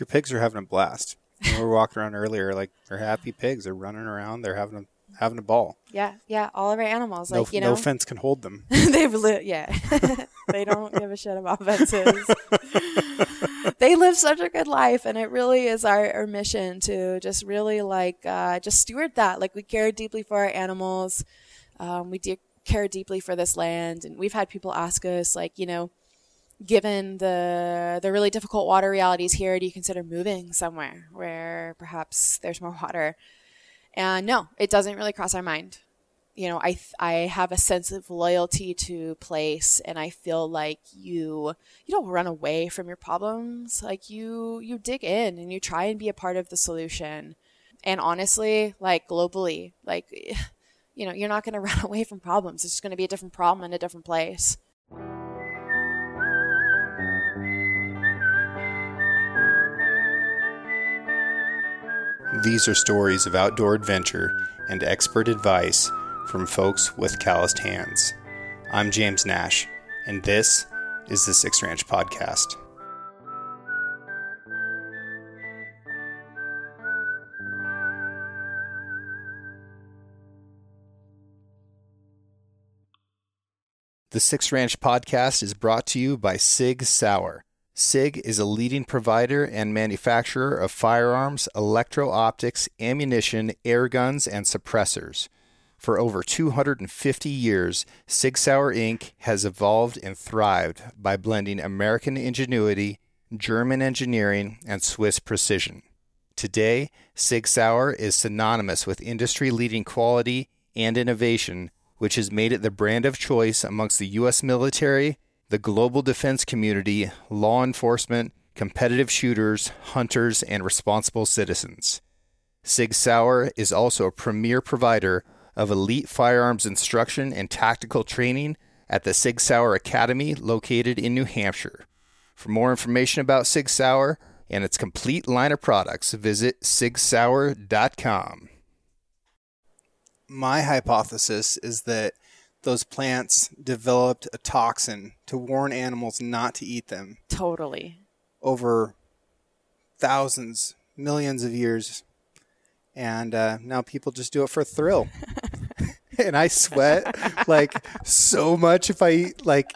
Your pigs are having a blast. we were walking around earlier, like they're happy pigs. They're running around. They're having a having a ball. Yeah, yeah. All of our animals, No, like you know, no fence can hold them. they've yeah, they don't give a shit about fences. they live such a good life, and it really is our, our mission to just really like uh, just steward that. Like we care deeply for our animals. Um, we de- care deeply for this land, and we've had people ask us, like, you know, given the the really difficult water realities here, do you consider moving somewhere where perhaps there's more water? And no, it doesn't really cross our mind. You know, I I have a sense of loyalty to place, and I feel like you you don't run away from your problems. Like you you dig in and you try and be a part of the solution. And honestly, like globally, like you know, you're not going to run away from problems. It's just going to be a different problem in a different place. These are stories of outdoor adventure and expert advice from folks with calloused hands. I'm James Nash, and this is the Six Ranch Podcast. The Six Ranch Podcast is brought to you by Sig Sauer. SIG is a leading provider and manufacturer of firearms, electro optics, ammunition, air guns, and suppressors. For over 250 years, Sig Sauer Inc. has evolved and thrived by blending American ingenuity, German engineering, and Swiss precision. Today, Sig Sauer is synonymous with industry leading quality and innovation, which has made it the brand of choice amongst the U.S. military the global defense community, law enforcement, competitive shooters, hunters, and responsible citizens. Sig Sauer is also a premier provider of elite firearms instruction and tactical training at the Sig Sauer Academy located in New Hampshire. For more information about Sig Sauer and its complete line of products, visit sigsauer.com. My hypothesis is that those plants developed a toxin to warn animals not to eat them Totally. over thousands, millions of years. And uh, now people just do it for a thrill. and I sweat like so much if I eat like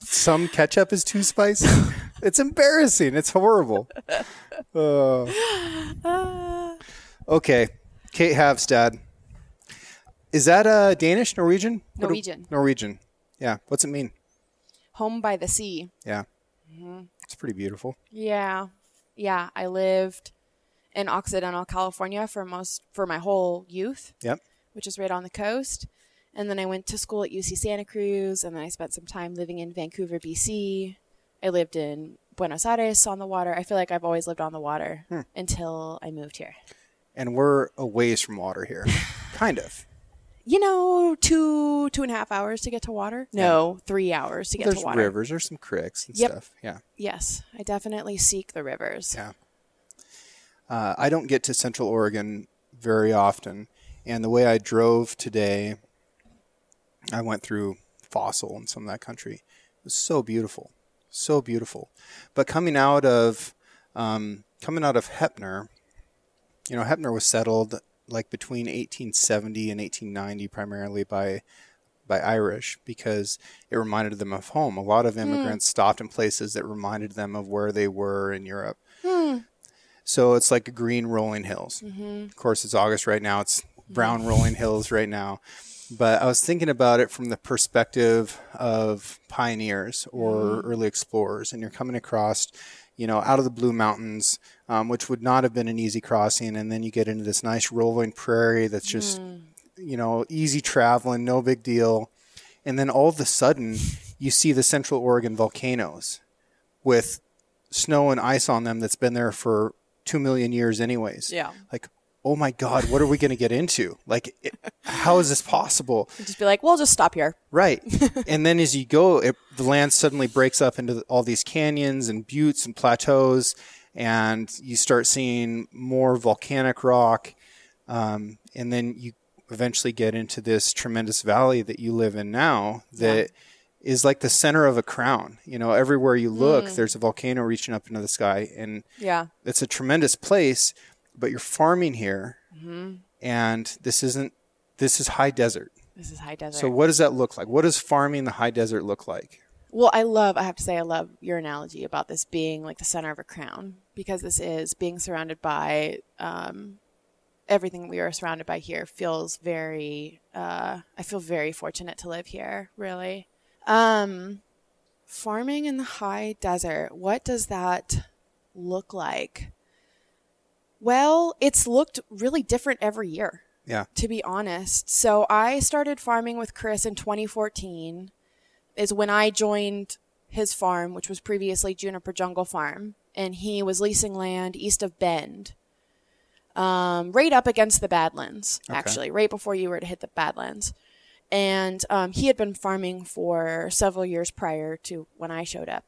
some ketchup is too spicy. It's embarrassing. It's horrible. Oh. Okay. Kate Havstad. Is that uh, Danish, Norwegian? What do- Norwegian. Norwegian. Yeah. What's it mean? Home by the sea. Yeah. It's pretty beautiful. Yeah. Yeah. I lived in Occidental California for most for my whole youth, Yep. which is right on the coast. And then I went to school at UC Santa Cruz and then I spent some time living in Vancouver, BC. I lived in Buenos Aires on the water. I feel like I've always lived on the water until I moved here. And we're a ways from water here. kind of. You know, two two and a half hours to get to water. No, three hours to get There's to water. rivers, or some creeks and Yep. stuff. Yeah. Yes, I definitely seek the rivers. Yeah. Uh, I don't get to Central Oregon very often. And the way I drove today, I went through Fossil and some of that country. It was so beautiful. So beautiful. But coming out of um, coming out of Heppner, you know, Heppner was settled like between 1870 and 1890 primarily by by Irish because it reminded them of home. A lot of hmm. immigrants stopped in places that reminded them of where they were in Europe. Hmm. So it's like green rolling hills. Mm-hmm. Of course, it's August right now. It's mm. brown rolling hills right now. But I was thinking about it from the perspective of pioneers or mm-hmm. early explorers, and you're coming across, you know, out of the Blue Mountains, um, which would not have been an easy crossing, and then you get into this nice rolling prairie that's just, you know, easy traveling, no big deal, and then all of a sudden you see the Central Oregon volcanoes with snow and ice on them that's been there for two million years, anyways. Yeah. Like, oh my God, what are we going to get into? Like, it, how is this possible? Just be like, well, just stop here. Right. and then as you go, it, the land suddenly breaks up into all these canyons and buttes and plateaus, and you start seeing more volcanic rock. Um, and then you eventually get into this tremendous valley that you live in now that is like the center of a crown. You know, everywhere you look, Mm. there's a volcano reaching up into the sky, and Yeah. it's a tremendous place. But you're farming here, Mm-hmm. and this isn't. This is high desert. This is high desert. So what does that look like? What does farming the high desert look like? Well, I love, I have to say, I love your analogy about this being like the center of a crown because this is being surrounded by um, everything we are surrounded by here feels very, uh, I feel very fortunate to live here, really. Um, farming in the high desert, what does that look like? Well, it's looked really different every year Yeah. to be honest. So I started farming with Chris in 2014 is when I joined his farm, which was previously Juniper Jungle Farm, and he was leasing land east of Bend. Um, right up against the Badlands, actually, right before you were to hit the Badlands. And um, he had been farming for several years prior to when I showed up.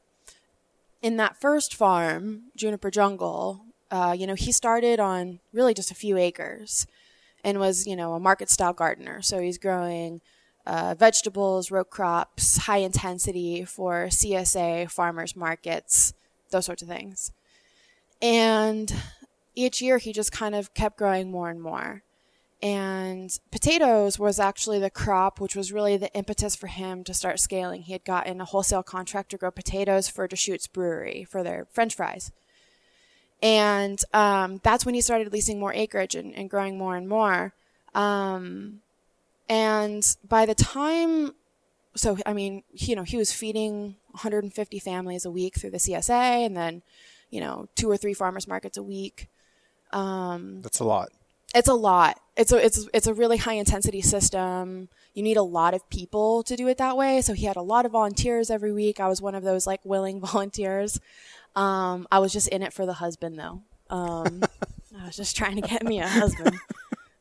In that first farm, Juniper Jungle, uh, you know, he started on really just a few acres and was, you know, a market style gardener. So he's growing uh, vegetables, row crops, high intensity for CSA, farmers markets, those sorts of things. And each year he just kind of kept growing more and more. And potatoes was actually the crop which was really the impetus for him to start scaling. He had gotten a wholesale contract to grow potatoes for Deschutes Brewery for their French fries. And um, that's when he started leasing more acreage and, and growing more and more. Um, and by the time, so I mean, you know, he was feeding 150 families a week through the CSA, and then, you know, two or three farmers markets a week. Um, That's a lot. it's a lot. It's a it's it's a really high intensity system. You need a lot of people to do it that way. So he had a lot of volunteers every week. I was one of those like willing volunteers. Um, I was just in it for the husband though. Um, I was just trying to get me a husband.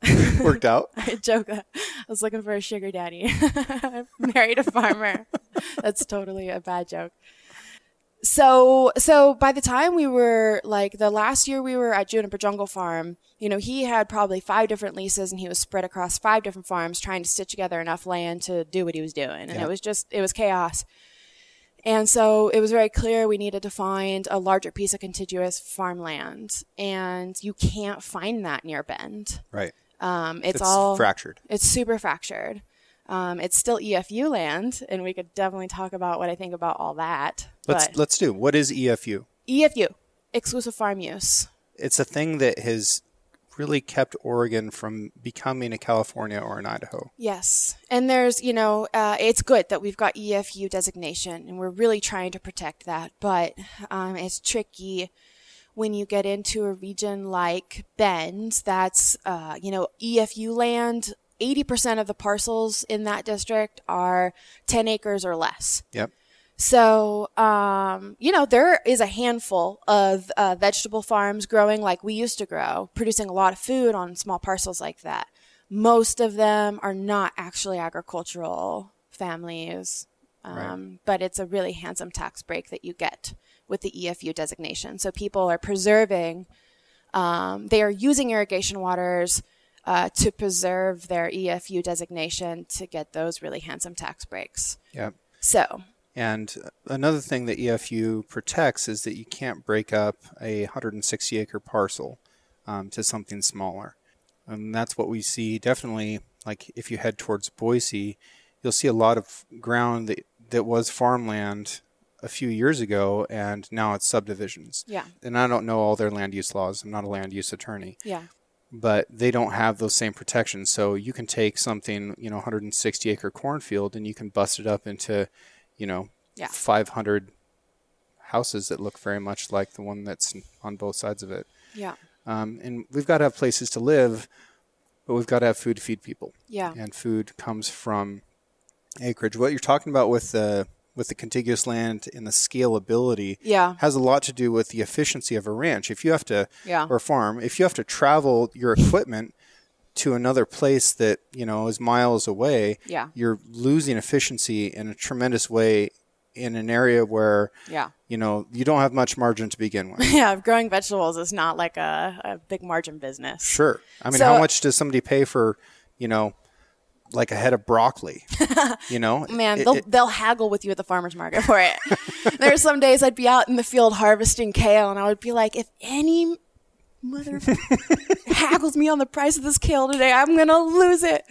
Worked out. I joke that I was looking for a sugar daddy. Married a farmer. That's totally a bad joke. So, so by the time we were like the last year we were at Juniper Jungle Farm, you know, he had probably five different leases and he was spread across five different farms trying to stitch together enough land to do what he was doing. And Yeah. it was just, it was chaos. And so it was very clear we needed to find a larger piece of contiguous farmland. And you can't find that near Bend. Right. Um, it's, It's all fractured. it's super fractured. Um, it's still EFU land, and we could definitely talk about what I think about all that. Let's but let's do. What is EFU? EFU, exclusive farm use. It's a thing that has really kept Oregon from becoming a California or an Idaho. Yes, and there's you know uh, it's good that we've got EFU designation, and we're really trying to protect that. But um, it's tricky when you get into a region like Bend. That's uh, you know EFU land. 80% of the parcels in that district are 10 acres or less. Yep. So, um, you know, there is a handful of uh, vegetable farms growing like we used to grow, producing a lot of food on small parcels like that. Most of them are not actually agricultural families, um, but it's a really handsome tax break that you get with the EFU designation. So people are preserving, um, they are using irrigation waters uh, to preserve their EFU designation to get those really handsome tax breaks. Yep. So, And another thing that EFU protects is that you can't break up a 160 acre parcel um, to something smaller. And that's what we see definitely, like if you head towards Boise, you'll see a lot of ground that, that was farmland a few years ago and now it's subdivisions. yeah. And I don't know all their land use laws. I'm not a land use attorney. Yeah. but they don't have those same protections. So you can take something, you know, 160 acre cornfield and you can bust it up into, you know, Yeah. 500 houses that look very much like the one that's on both sides of it. Yeah. Um, and we've got to have places to live, but we've got to have food to feed people. Yeah. And food comes from acreage. What you're talking about with the with the contiguous land and the scalability Yeah. has a lot to do with the efficiency of a ranch. If you have to Yeah. or a farm, if you have to travel your equipment to another place that, you know, is miles away, Yeah. you're losing efficiency in a tremendous way in an area where, Yeah. you know, you don't have much margin to begin with. Yeah. Growing vegetables is not like a, a big margin business. Sure. I mean, So- how much does somebody pay for, you know, like a head of broccoli. you know, Man, It- they'll it- they'll haggle with you at the farmers market for it. There's some days I'd be out in the field harvesting kale, and I would be like, if any mother haggles me on the price of this kale today, I'm gonna lose it.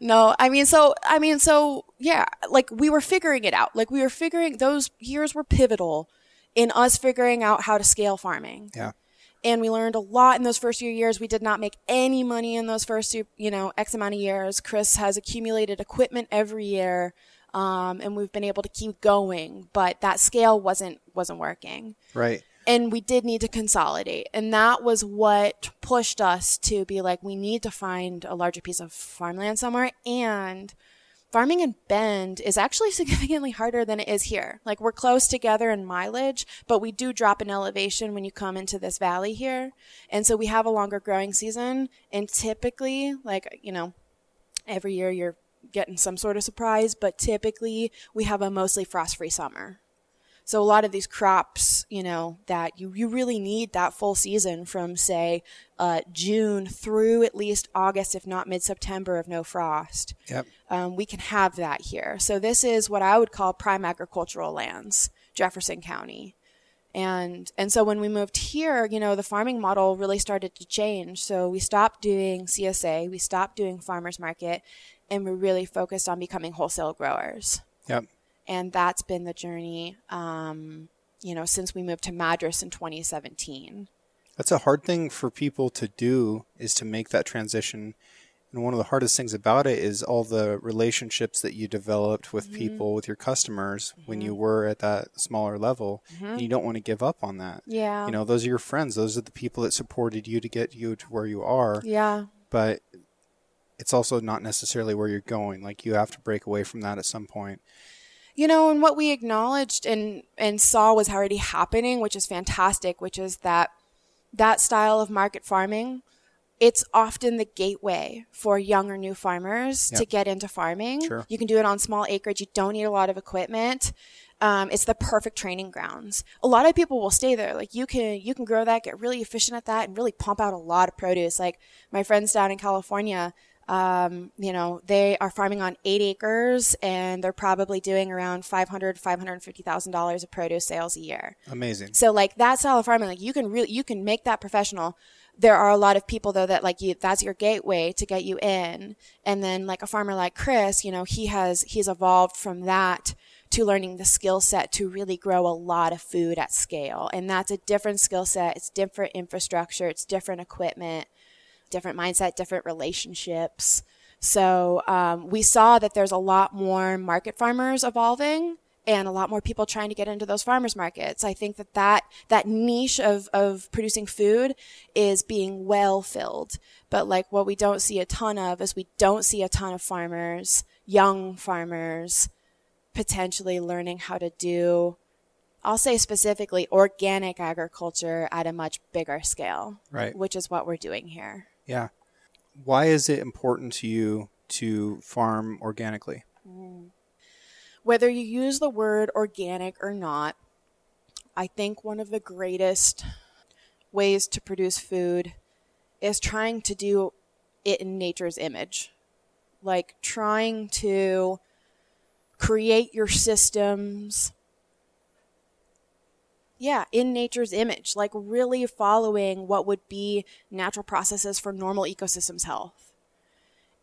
No, I mean, so I mean, so yeah, like we were figuring it out. Like we were figuring those years were pivotal in us figuring out how to scale farming yeah, and we learned a lot in those first few years. We did not make any money in those first, you know, X amount of years. Chris has accumulated equipment every year, um, and we've been able to keep going. But that scale wasn't wasn't working, right. And we did need to consolidate, and that was what pushed us to be like, we need to find a larger piece of farmland somewhere, and farming in Bend is actually significantly harder than it is here. Like we're close together in mileage, but we do drop in elevation when you come into this valley here. And so we have a longer growing season and typically like, you know, every year you're getting some sort of surprise, but typically we have a mostly frost-free summer. So a lot of these crops, you know, that you, you really need that full season from say uh, June through at least August, if not mid-September of no frost Yep. um, we can have that here. So this is what I would call prime agricultural lands, Jefferson County. And and so when we moved here, you know, the farming model really started to change. So we stopped doing CSA, we stopped doing farmers market, and we really focused on becoming wholesale growers. Yep. And that's been the journey, um, you know, since we moved to Madras in 2017. That's a hard thing for people to do is to make that transition. And one of the hardest things about it is all the relationships that you developed with mm-hmm. people, with your customers when you mm-hmm. were at that smaller level. And mm-hmm. you don't want to give up on that. Yeah. You know, those are your friends. Those are the people that supported you to get you to where you are. yeah. But it's also not necessarily where you're going. Like you have to break away from that at some point. You know and what we acknowledged and and saw was already happening which is fantastic which is that that style of market farming it's often the gateway for young or new farmers to get into farming. Sure. you can do it on small acreage. You don't need a lot of equipment. Um, it's the perfect training grounds. A lot of people will stay there. Like you can you can grow that get really efficient at that and really pump out a lot of produce. Like my friends down in california um, you know, they are farming on eight acres and they're probably doing around five hundred, five hundred fifty thousand dollars of produce sales a year. Amazing. So like that style of farming, like you can really, you can make that professional. There are a lot of people though that like you, that's your gateway to get you in. And then like a farmer like Chris, you know, he has, he's evolved from that to learning the skill set to really grow a lot of food at scale. And that's a different skill set. It's different infrastructure. It's different equipment different mindset, different relationships. So um, we saw that there's a lot more market farmers evolving and a lot more people trying to get into those farmers markets. I think that that, that niche of, of producing food is being well filled. But like what we don't see a ton of is we don't see a ton of farmers, young farmers, potentially learning how to do I'll say specifically organic agriculture at a much bigger scale, Right. which is what we're doing here. Yeah. Why is it important to you to farm organically? Mm. Whether you use the word organic or not, I think one of the greatest ways to produce food is trying to do it in nature's image. Like trying to create your systems yeah, in nature's image, like really following what would be natural processes for normal ecosystems health.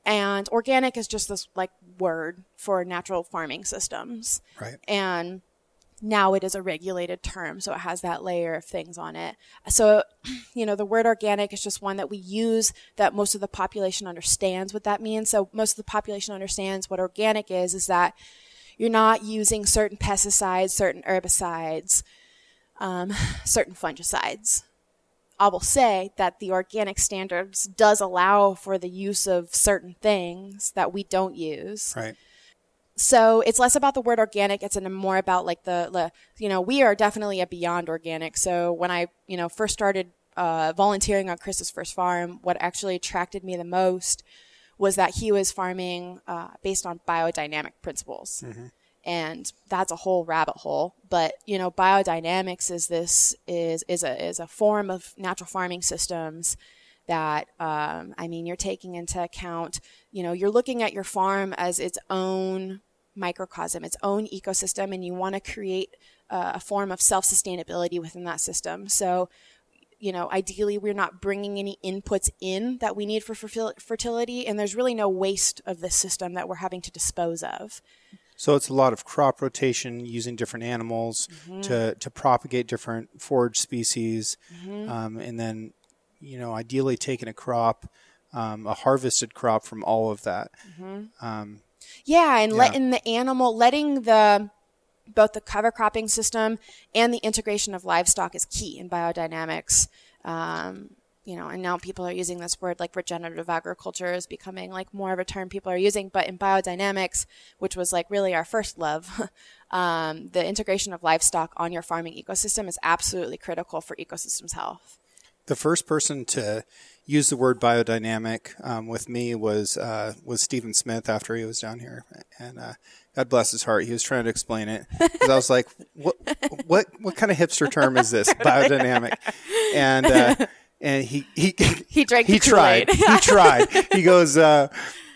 And organic is just this like word for natural farming systems. Right. And now it is a regulated term, so it has that layer of things on it. So, you know, the word organic is just one that we use that most of the population understands what that means. So most of the population understands what organic is, is that you're not using certain pesticides, certain herbicides, um, certain fungicides. I will say that the organic standards does allow for the use of certain things that we don't use. Right. So it's less about the word organic. It's more about like the, the, you know, we are definitely a beyond organic. So when I, you know, first started uh, volunteering on Chris's first farm, what actually attracted me the most was that he was farming uh, based on biodynamic principles. And that's a whole rabbit hole. But you know, biodynamics is this is is a is a form of natural farming systems that um, I mean, you're taking into account, you know, you're looking at your farm as its own microcosm, its own ecosystem, and you want to create uh, a form of self sustainability within that system. So, you know, ideally, we're not bringing any inputs in that we need for fertility, and there's really no waste of this system that we're having to dispose of. So it's a lot of crop rotation using different animals mm-hmm. to, to propagate different forage species, mm-hmm. um, and then, you know, ideally taking a crop, um, a harvested crop from all of that. Mm-hmm. Um, yeah, and yeah. letting the animal, letting the both the cover cropping system and the integration of livestock is key in biodynamics. Um, you know, and now people are using this word like regenerative agriculture is becoming like more of a term people are using. But in biodynamics, which was like really our first love, um, the integration of livestock on your farming ecosystem is absolutely critical for ecosystems health. The first person to use the word biodynamic um, with me was uh, was Stephen Smith after he was down here, and uh, God bless his heart, he was trying to explain it because I was like, "What what what kind of hipster term is this biodynamic?" And uh, and he he he drank he tried he tried he goes. Uh,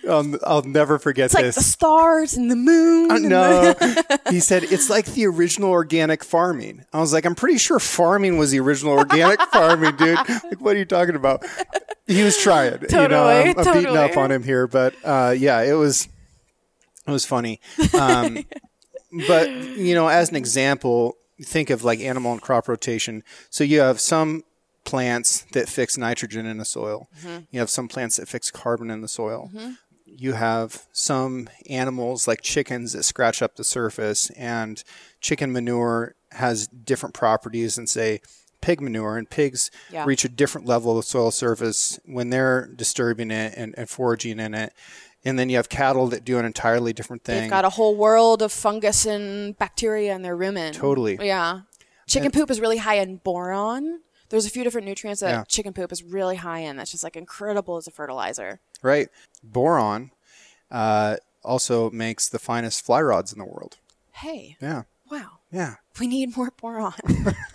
um, I'll never forget it's this. The stars and the moon. Uh, no, he said it's like the original organic farming. I was like, I'm pretty sure farming was the original organic farming, dude. Like, what are you talking about? He was trying. Totally, you know, I'm, I'm totally. beating up on him here, but uh, yeah, it was it was funny. Um, but you know, as an example, think of like animal and crop rotation. So you have some plants that fix nitrogen in the soil. Mm-hmm. You have some plants that fix carbon in the soil. Mm-hmm. You have some animals like chickens that scratch up the surface, and chicken manure has different properties than, say, pig manure. And pigs yeah. reach a different level of soil surface when they're disturbing it and, and foraging in it. And then you have cattle that do an entirely different thing. They've got a whole world of fungus and bacteria in their rumen. Totally. Yeah. Chicken and, poop is really high in boron there's a few different nutrients that yeah. chicken poop is really high in. That's just like incredible as a fertilizer. Right. Boron uh, also makes the finest fly rods in the world. Hey. Yeah. Wow. Yeah. We need more boron.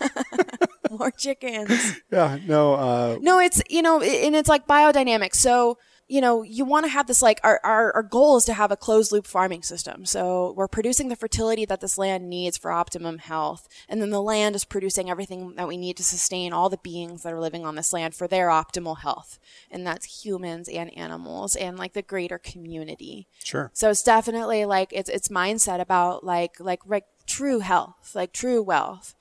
more chickens. Yeah. No. Uh, no, it's you know, and it's like biodynamic. So you know, you want to have this like our, our, our goal is to have a closed loop farming system. So we're producing the fertility that this land needs for optimum health. And then the land is producing everything that we need to sustain all the beings that are living on this land for their optimal health. And that's humans and animals and like the greater community. Sure. So it's definitely like it's it's mindset about like like like true health, like true wealth.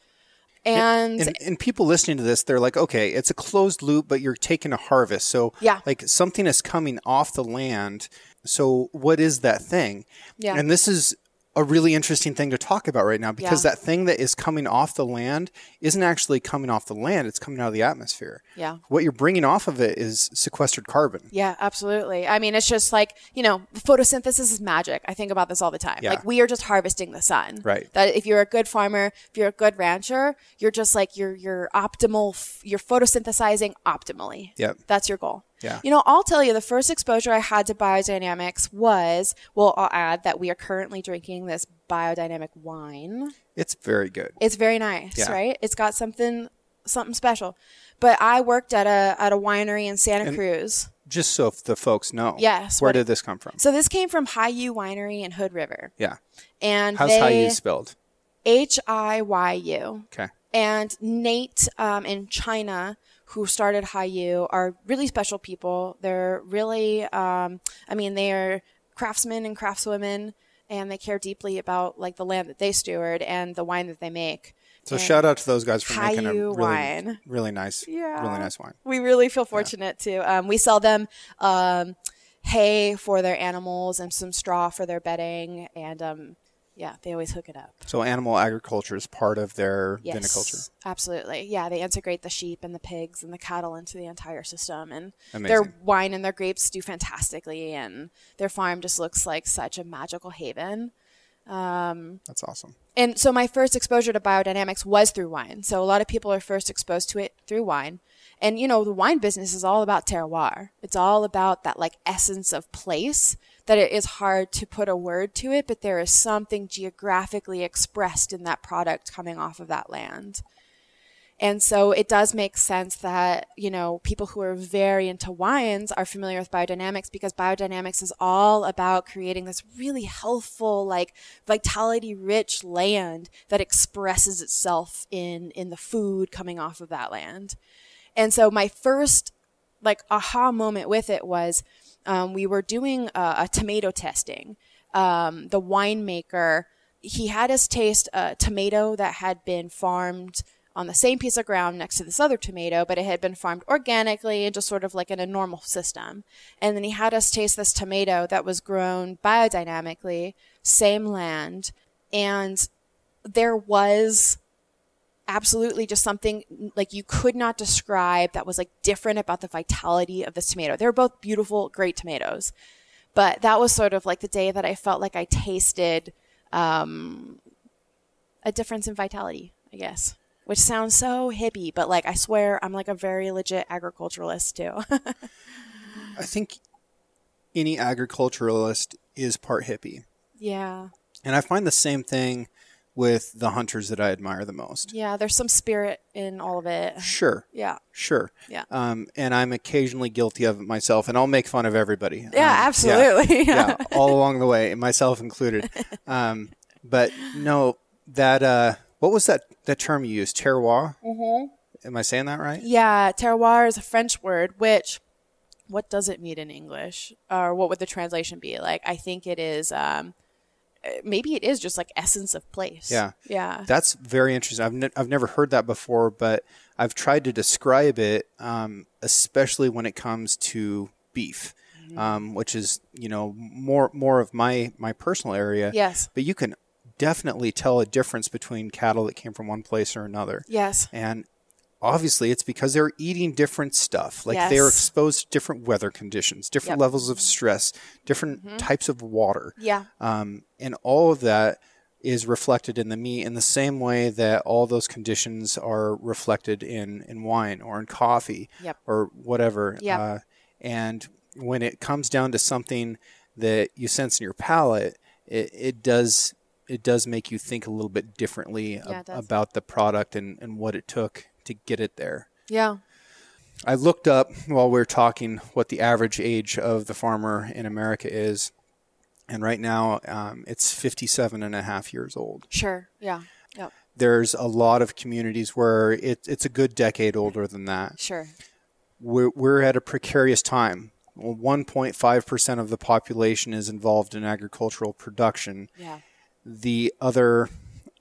And, and, and people listening to this, they're like, okay, it's a closed loop, but you're taking a harvest. So yeah. like something is coming off the land. So what is that thing? Yeah. And this is a really interesting thing to talk about right now because yeah. that thing that is coming off the land isn't actually coming off the land, it's coming out of the atmosphere. Yeah. What you're bringing off of it is sequestered carbon. Yeah, absolutely. I mean, it's just like, you know, photosynthesis is magic. I think about this all the time. Yeah. Like we are just harvesting the sun. Right. That if you're a good farmer, if you're a good rancher, you're just like you're you're optimal you're photosynthesizing optimally. Yep. That's your goal. Yeah. You know, I'll tell you the first exposure I had to biodynamics was, well, I'll add that we are currently drinking this biodynamic wine. It's very good. It's very nice, yeah. right? It's got something something special. But I worked at a at a winery in Santa and Cruz. Just so the folks know. Yes. Where did this come from? So this came from Hiyu Winery in Hood River. Yeah. And how's they, Hiyu spelled? H I Y U. Okay. And Nate um, in China who started Hiyu are really special people. They're really, um, I mean, they are craftsmen and craftswomen, and they care deeply about like the land that they steward and the wine that they make. So and shout out to those guys for making a really, wine. really nice, yeah. really nice wine. We really feel fortunate yeah. to. Um, we sell them um, hay for their animals and some straw for their bedding, and um, yeah, they always hook it up. So animal agriculture is part of their yes, viniculture. Absolutely. Yeah, they integrate the sheep and the pigs and the cattle into the entire system and Amazing. their wine and their grapes do fantastically and their farm just looks like such a magical haven. Um, That's awesome. And so my first exposure to biodynamics was through wine. So a lot of people are first exposed to it through wine. And you know, the wine business is all about terroir. It's all about that like essence of place that it is hard to put a word to it, but there is something geographically expressed in that product coming off of that land. And so it does make sense that, you know, people who are very into wines are familiar with biodynamics because biodynamics is all about creating this really healthful, like vitality rich land that expresses itself in, in the food coming off of that land. And so my first like aha moment with it was, um, we were doing a, a tomato testing. Um, the winemaker, he had us taste a tomato that had been farmed on the same piece of ground next to this other tomato, but it had been farmed organically and just sort of like in a normal system. And then he had us taste this tomato that was grown biodynamically, same land, and there was absolutely just something like you could not describe that was like different about the vitality of this tomato. They were both beautiful, great tomatoes. But that was sort of like the day that I felt like I tasted um, a difference in vitality, I guess which sounds so hippie, but like I swear I'm like a very legit agriculturalist too. I think any agriculturalist is part hippie. Yeah. And I find the same thing with the hunters that I admire the most. Yeah, there's some spirit in all of it. Sure. Yeah. Sure. Yeah. Um, and I'm occasionally guilty of it myself, and I'll make fun of everybody. Yeah, Um, absolutely. Yeah, yeah, all along the way, myself included. Um, but no, that uh, what was that that term you used? Terroir. Mm-hmm. Am I saying that right? Yeah, terroir is a French word, which what does it mean in English, or what would the translation be? Like, I think it is. Um, maybe it is just like essence of place. Yeah. Yeah. That's very interesting. I've, ne- I've never heard that before, but I've tried to describe it, um, especially when it comes to beef, um, which is you know more more of my my personal area. Yes. But you can definitely tell a difference between cattle that came from one place or another. Yes. And obviously it's because they're eating different stuff. Like they're exposed to different weather conditions, different Yep. Mm-hmm. levels of stress, different types of water. Yeah. Um, and all of that is reflected in the meat in the same way that all those conditions are reflected in, in wine or in coffee Yep. or whatever. Yep. Uh, and when it comes down to something that you sense in your palate, it, it does it does make you think a little bit differently Yeah, ab- about the product and, and what it took to get it there. Yeah. I looked up while we are talking what the average age of the farmer in America is. And right now, um, it's 57 and a half years old. Sure. Yeah. Yep. There's a lot of communities where it, it's a good decade older than that. Sure. We're, we're at a precarious time. 1.5% of the population is involved in agricultural production. Yeah. The other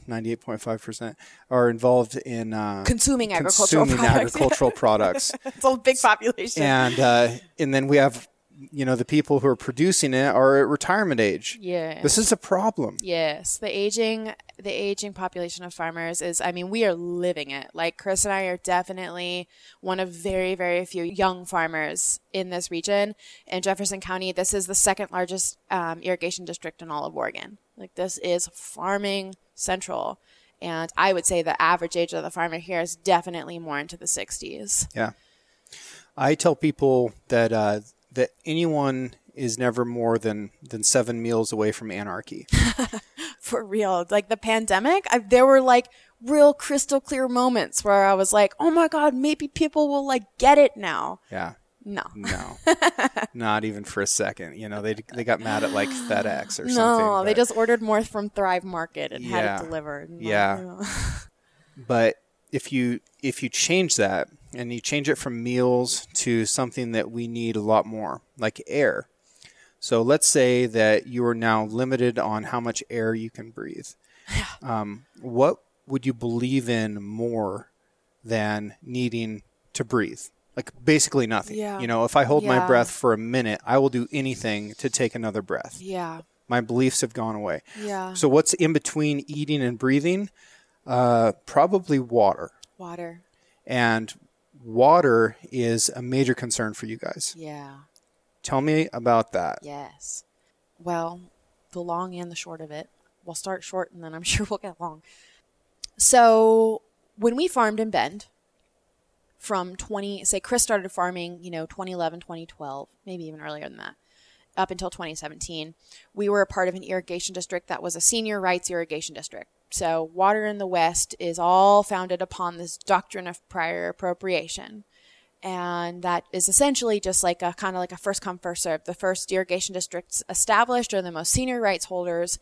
98.5% are involved in uh, Consuming agricultural consuming products. agricultural products. it's a big population. and uh, and then we have you know the people who are producing it are at retirement age. Yeah. This is a problem. Yes, the aging the aging population of farmers is I mean, we are living it. Like Chris and I are definitely one of very very few young farmers in this region. In Jefferson County, this is the second largest um, irrigation district in all of Oregon. Like this is farming central. And I would say the average age of the farmer here is definitely more into the 60s. Yeah, I tell people that uh, that anyone is never more than than seven meals away from anarchy. For real. Like the pandemic, I, there were like real crystal clear moments where I was like, oh my God, maybe people will like get it now. Yeah. No. No, not even for a second. You know, they they got mad at like FedEx or something. No, they just ordered more from Thrive Market and had it delivered. Like, Yeah. But if you if you change that and you change it from meals to something that we need a lot more, like air. So let's say that you are now limited on how much air you can breathe. Um, what would you believe in more than needing to breathe? Like basically nothing. Yeah. You know, if I hold my breath for a minute, I will do anything to take another breath. Yeah. My beliefs have gone away. Yeah. So what's in between eating and breathing? Uh, probably water. Water. And water is a major concern for you guys. Yeah. Tell me about that. Yes. Well, the long and the short of it. We'll start short and then I'm sure we'll get long. So, when we farmed in Bend from 20, say Chris started farming, you know, 2011, 2012, maybe even earlier than that, up until 2017, we were a part of an irrigation district that was a senior rights irrigation district. So, water in the West is all founded upon this doctrine of prior appropriation. And that is essentially just like a kind of like a first come, first serve. The first irrigation districts established are the most senior rights holders,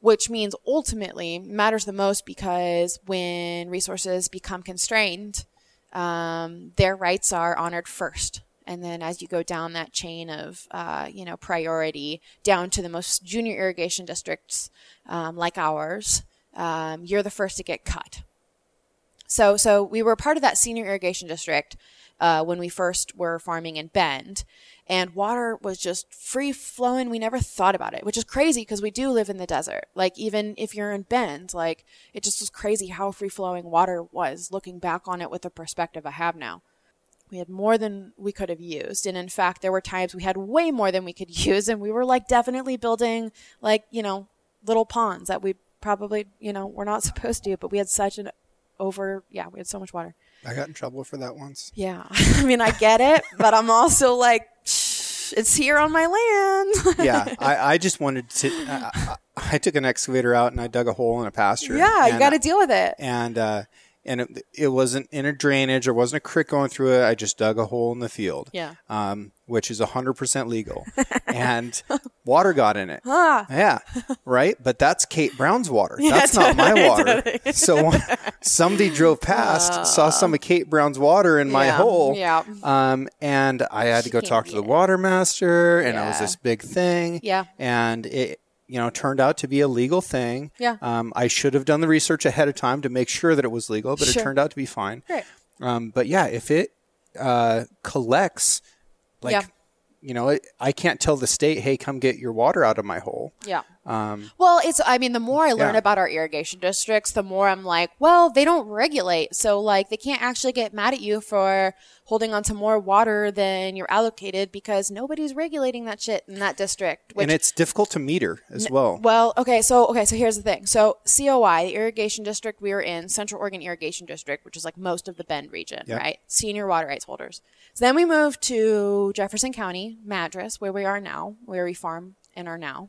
which means ultimately matters the most because when resources become constrained, um, their rights are honored first. And then as you go down that chain of, uh, you know, priority down to the most junior irrigation districts um, like ours, um, you're the first to get cut. So, so we were part of that senior irrigation district uh, when we first were farming in Bend, and water was just free flowing. We never thought about it, which is crazy because we do live in the desert. Like even if you're in Bend, like it just was crazy how free flowing water was. Looking back on it with the perspective I have now. We had more than we could have used. And in fact, there were times we had way more than we could use. And we were like definitely building like, you know, little ponds that we probably, you know, we're not supposed to, but we had such an over, yeah, we had so much water. I got in trouble for that once. Yeah. I mean, I get it, but I'm also like, "Shh, it's here on my land. yeah, I, I just wanted to. I, I, I took an excavator out and I dug a hole in a pasture. yeah, you got to deal with it. and uh, and it, it wasn't in a drainage. There wasn't a creek going through it. I just dug a hole in the field. Yeah. Um, which is hundred percent legal, and water got in it. Ah. Yeah, right. But that's Kate Brown's water. that's not my water. so somebody drove past, saw some of Kate Brown's water in my Yeah, hole. yeah. Um, and I had to go talk to the water master, and it was this big thing. Yeah. And it, you know, turned out to be a legal thing. Yeah. Um, I should have done the research ahead of time to make sure that it was legal, but Sure. it turned out to be fine. Great. Um, but yeah, if it uh, collects, like, Yeah. you know, it, I can't tell the state, hey, come get your water out of my hole. Yeah. Um, Well, it's, I mean, the more I learn Yeah. about our irrigation districts, the more I'm like, well, they don't regulate. So, like, they can't actually get mad at you for holding on to more water than you're allocated because nobody's regulating that shit in that district. Which, and it's difficult to meter as well. well, okay, so okay, so here's the thing. So COI, the irrigation district we were in, Central Oregon Irrigation District, which is like most of the Bend region, Yep. right? Senior water rights holders. So then we moved to Jefferson County, Madras, where we are now, where we farm and are now,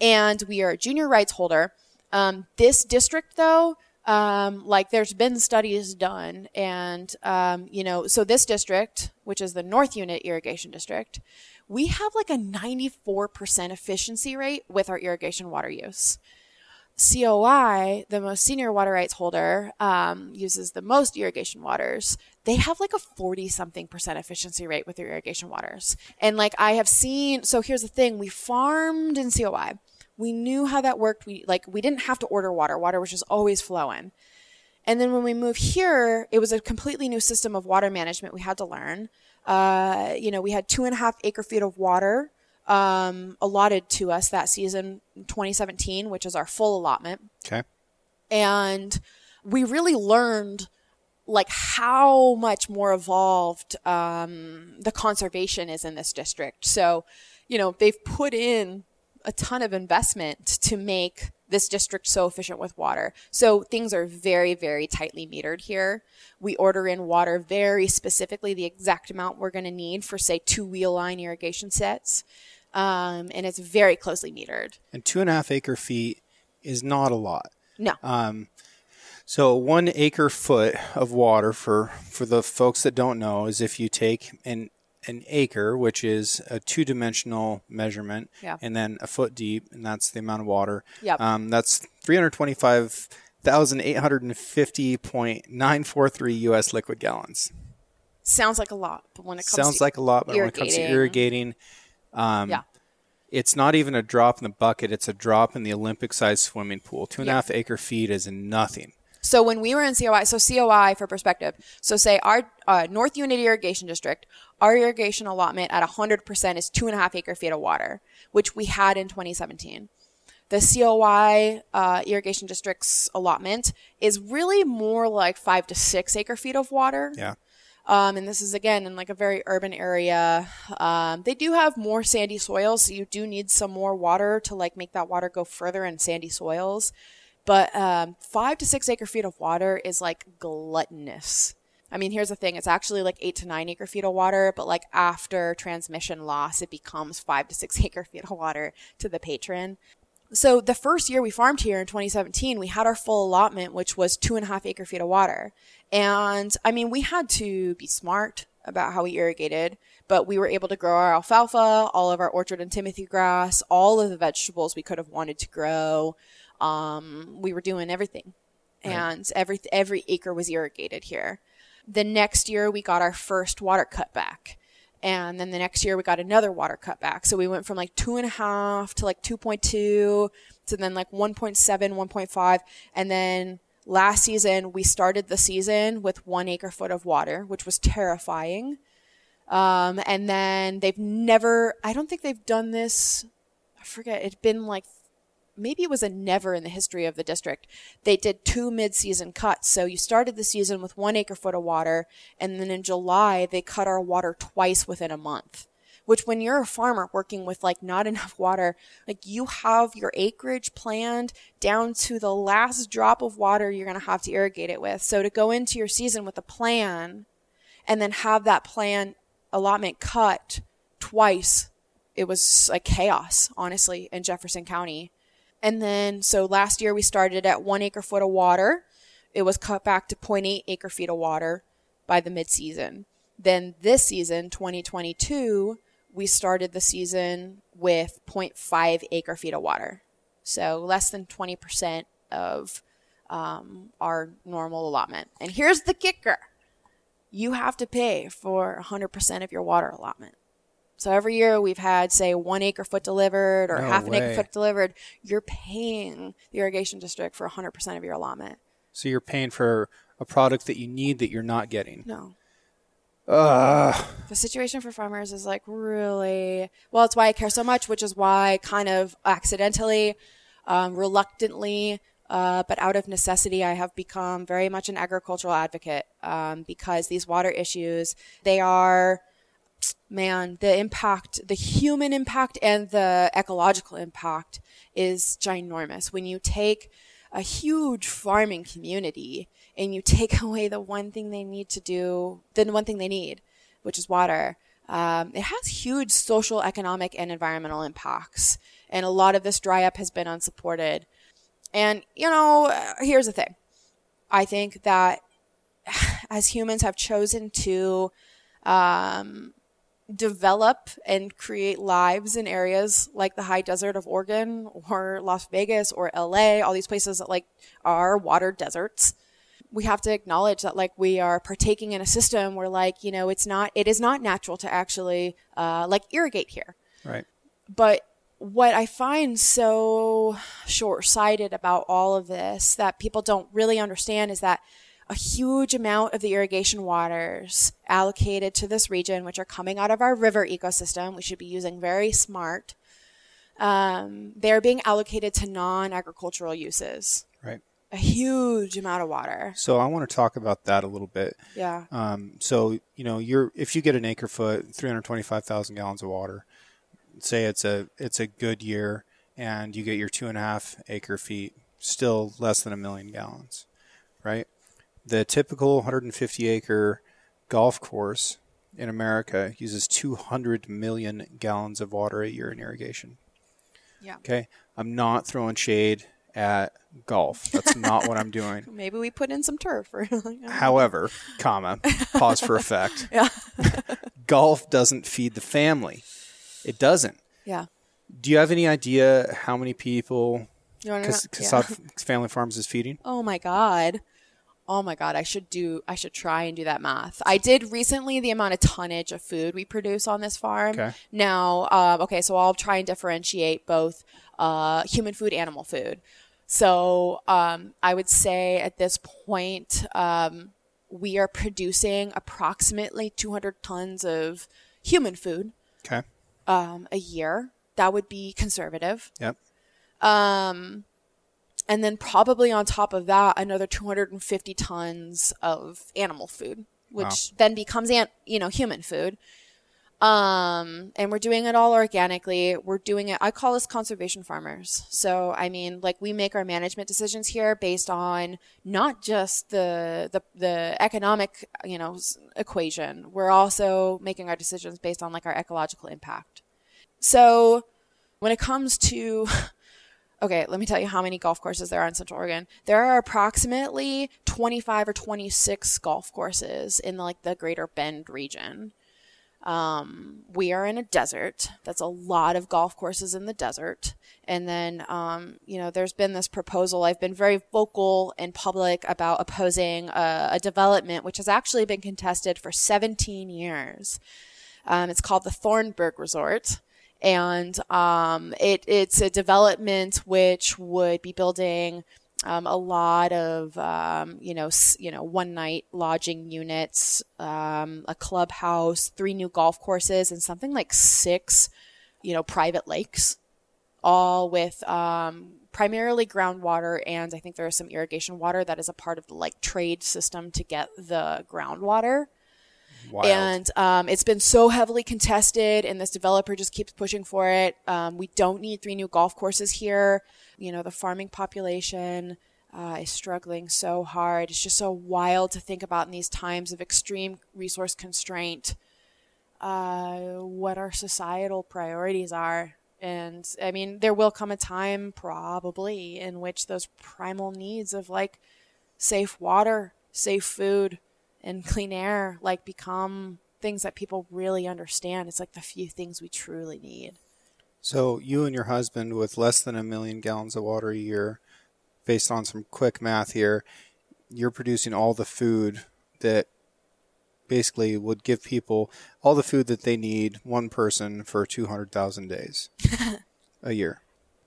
and we are a junior rights holder. Um, this district, though, um, like there's been studies done, and um, you know, so this district, which is the North Unit Irrigation District, we have like a 94% efficiency rate with our irrigation water use. COI, the most senior water rights holder, um, uses the most irrigation waters. They have like a 40 something percent efficiency rate with their irrigation waters. And like I have seen, so here's the thing we farmed in COI. We knew how that worked. We like, we didn't have to order water. Water was just always flowing. And then when we moved here, it was a completely new system of water management we had to learn. Uh, you know, we had two and a half acre feet of water um, allotted to us that season, 2017, which is our full allotment. Okay. And we really learned like how much more evolved um, the conservation is in this district. So, you know, they've put in a ton of investment to make this district so efficient with water. So things are very, very tightly metered here. We order in water very specifically, the exact amount we're going to need for, say, two wheel line irrigation sets. Um, and it's very closely metered. And two and a half acre feet is not a lot. No. So one acre foot of water for for the folks that don't know is if you take an an acre, which is a two dimensional measurement, Yeah. and then a foot deep, and that's the amount of water. Yep. Um, that's three hundred twenty five thousand eight hundred and fifty point nine four three U.S. liquid gallons. Sounds like a lot, but when it comes Sounds to like a lot, but when it comes to irrigating- irrigating, um, yeah, it's not even a drop in the bucket. It's a drop in the Olympic sized swimming pool. Two and a Yeah. half acre feet is nothing. So when we were in COI, so COI for perspective, so say our uh, North Unit Irrigation District, our irrigation allotment at 100% is two and a half acre feet of water, which we had in 2017. The COI uh, Irrigation District's allotment is really more like five to six acre feet of water. Yeah. Um, and this is again in like a very urban area. Um, they do have more sandy soils, so you do need some more water to like make that water go further in sandy soils. But um, five to six acre feet of water is like gluttonous. I mean, here's the thing: it's actually like eight to nine acre feet of water, but like after transmission loss, it becomes five to six acre feet of water to the patron. So the first year we farmed here in 2017, we had our full allotment, which was two and a half acre feet of water. And I mean, we had to be smart about how we irrigated, but we were able to grow our alfalfa, all of our orchard and timothy grass, all of the vegetables we could have wanted to grow. Um, we were doing everything, Right. and every every acre was irrigated here. The next year we got our first water cut back. And then the next year we got another water cut back. So we went from like two and a half to like 2.2 to then like 1.7, 1.5. And then last season we started the season with one acre foot of water, which was terrifying. Um, and then they've never, I don't think they've done this. I forget. It'd been like, maybe it was a never in the history of the district. They did two mid-season cuts. So you started the season with one acre foot of water. And then in July, they cut our water twice within a month. Which when you're a farmer working with like not enough water, like you have your acreage planned down to the last drop of water you're going to have to irrigate it with. So to go into your season with a plan and then have that plan allotment cut twice, it was like chaos, honestly, in Jefferson County. And then, so last year we started at one acre foot of water. It was cut back to 0.8 acre feet of water by the mid season. Then this season, 2022, we started the season with 0.5 acre feet of water. So less than 20% of um, our normal allotment. And here's the kicker you have to pay for 100% of your water allotment. So every year we've had, say, one acre foot delivered or No half an way. acre foot delivered. You're paying the irrigation district for 100% of your allotment. So you're paying for a product that you need that you're not getting. No. Ugh. The situation for farmers is like really, well, it's why I care so much, which is why kind of accidentally, um, reluctantly, uh, but out of necessity, I have become very much an agricultural advocate um, because these water issues, they are, man, the impact, the human impact and the ecological impact is ginormous. When you take a huge farming community and you take away the one thing they need to do, the one thing they need, which is water, um, it has huge social, economic, and environmental impacts. And a lot of this dry up has been unsupported. And, you know, here's the thing I think that as humans have chosen to um, develop and create lives in areas like the high desert of Oregon or Las Vegas or LA, all these places that like are water deserts. We have to acknowledge that like we are partaking in a system where like, you know, it's not, it is not natural to actually uh, like irrigate here. Right. But what I find so short sighted about all of this that people don't really understand is that a huge amount of the irrigation waters allocated to this region, which are coming out of our river ecosystem, we should be using very smart. Um, they're being allocated to non agricultural uses. Right. A huge amount of water. So I want to talk about that a little bit. Yeah. Um, so you know, you're if you get an acre foot, three hundred twenty-five thousand gallons of water. Say it's a it's a good year, and you get your two and a half acre feet, still less than a million gallons, right? The typical 150 acre golf course in America uses 200 million gallons of water a year in irrigation. Yeah. Okay, I'm not throwing shade at golf. That's not what I'm doing. Maybe we put in some turf or However, comma, pause for effect. Yeah. Golf doesn't feed the family. It doesn't. Yeah. Do you have any idea how many people You wanna know? Cas- Yeah. Family Farms is feeding? Oh my god. Oh my god, I should do I should try and do that math. I did recently the amount of tonnage of food we produce on this farm. Okay. Now, um, okay, so I'll try and differentiate both uh, human food, animal food. So um, I would say at this point, um, we are producing approximately 200 tons of human food Okay. um, a year. That would be conservative. Yep. Um, and then probably on top of that, another 250 tons of animal food, which Wow. then becomes, an, you know, human food. Um, and we're doing it all organically. We're doing it, I call us conservation farmers. So, I mean, like we make our management decisions here based on not just the, the, the economic, you know, equation. We're also making our decisions based on like our ecological impact. So when it comes to okay, let me tell you how many golf courses there are in Central Oregon. There are approximately 25 or 26 golf courses in like the Greater Bend region. Um, we are in a desert. That's a lot of golf courses in the desert. And then, um, you know, there's been this proposal. I've been very vocal in public about opposing a, a development which has actually been contested for 17 years. Um, it's called the Thornburgh Resort and um, it, it's a development which would be building um, a lot of um, you know you know one night lodging units, um, a clubhouse, three new golf courses, and something like six you know private lakes, all with um, primarily groundwater, and I think there is some irrigation water that is a part of the like trade system to get the groundwater. Wild. And um, it's been so heavily contested, and this developer just keeps pushing for it. Um, we don't need three new golf courses here. You know, the farming population uh, is struggling so hard. It's just so wild to think about in these times of extreme resource constraint uh, what our societal priorities are. And I mean, there will come a time probably in which those primal needs of like safe water, safe food, and clean air like become things that people really understand. It's like the few things we truly need. So you and your husband, with less than a million gallons of water a year, based on some quick math here, you're producing all the food that basically would give people all the food that they need, one person for 200,000 days a year.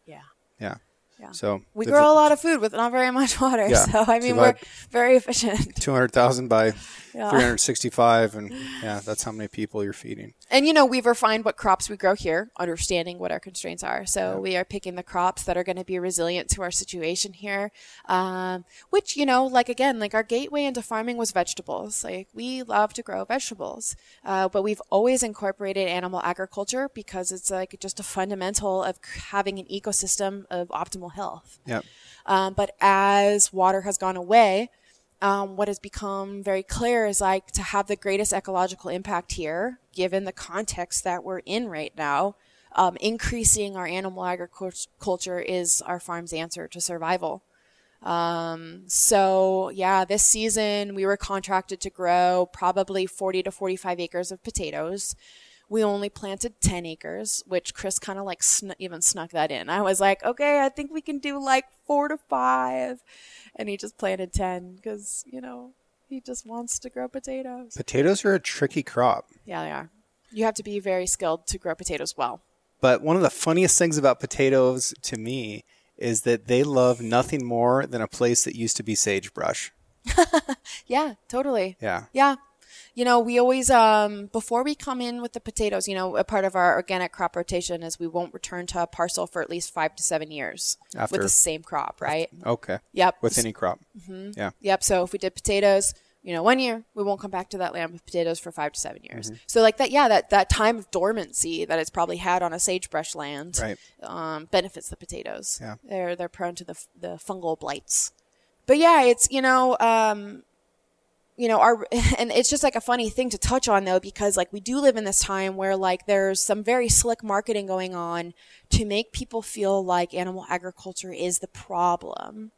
Yeah. Yeah. Yeah. So We grow a lot of food with not very much water. Yeah. So, I mean, we're very efficient. 200,000 by Yeah. 365 and yeah, that's how many people you're feeding. And you know, we've refined what crops we grow here, understanding what our constraints are. So we are picking the crops that are going to be resilient to our situation here. Um, which, you know, like again, like our gateway into farming was vegetables. Like we love to grow vegetables. Uh, but we've always incorporated animal agriculture because it's like just a fundamental of having an ecosystem of optimal health. Yeah. Um, but as water has gone away, um, what has become very clear is like to have the greatest ecological impact here, given the context that we're in right now, um, increasing our animal agriculture is our farm's answer to survival. Um, so yeah, this season we were contracted to grow probably 40 to 45 acres of potatoes. We only planted 10 acres, which Chris kind of like sn- even snuck that in. I was like, okay, I think we can do like four to five. And he just planted 10 because, you know, he just wants to grow potatoes. Potatoes are a tricky crop. Yeah, they are. You have to be very skilled to grow potatoes well. But one of the funniest things about potatoes to me is that they love nothing more than a place that used to be sagebrush. Yeah, totally. Yeah. Yeah. You know, we always, um, before we come in with the potatoes, you know, a part of our organic crop rotation is we won't return to a parcel for at least five to seven years After- with the same crop, right? Okay. Yep. With any crop. Mm-hmm. Yeah. Yep. So if we did potatoes, you know, one year, we won't come back to that land with potatoes for five to seven years. Mm-hmm. So like that, yeah, that, that time of dormancy that it's probably had on a sagebrush land, Right. um, benefits the potatoes. Yeah. They're, they're prone to the, the fungal blights. But yeah, it's, you know, um, you know, our, and it's just like a funny thing to touch on though, because like we do live in this time where like there's some very slick marketing going on to make people feel like animal agriculture is the problem.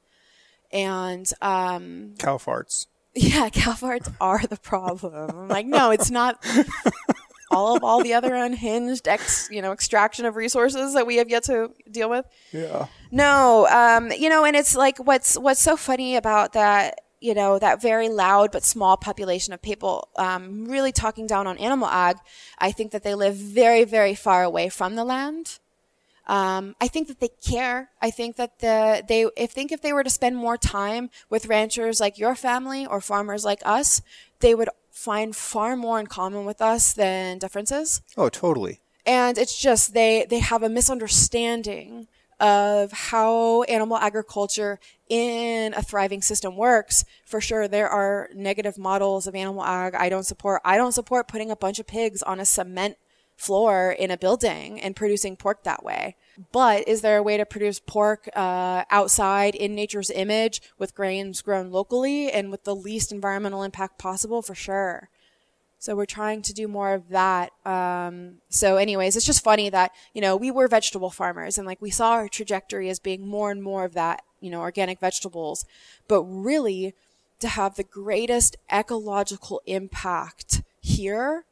And, um, Cow farts. yeah, cow farts are the problem. I'm like, no, it's not. all of all the other unhinged ex, you know, extraction of resources that we have yet to deal with. Yeah. No, um, you know, and it's like what's what's so funny about that, you know, that very loud but small population of people um, really talking down on animal ag. I think that they live very, very far away from the land. Um, I think that they care. I think that the they if think if they were to spend more time with ranchers like your family or farmers like us, they would find far more in common with us than differences Oh, totally. and it's just they they have a misunderstanding of how animal agriculture in a thriving system works for sure there are negative models of animal ag i don't support. I don't support putting a bunch of pigs on a cement floor in a building and producing pork that way. But is there a way to produce pork uh, outside in nature's image with grains grown locally and with the least environmental impact possible? For sure. So we're trying to do more of that. Um, so, anyways, it's just funny that you know we were vegetable farmers, and like we saw our trajectory as being more and more of that, you know, organic vegetables. But really, to have the greatest ecological impact here,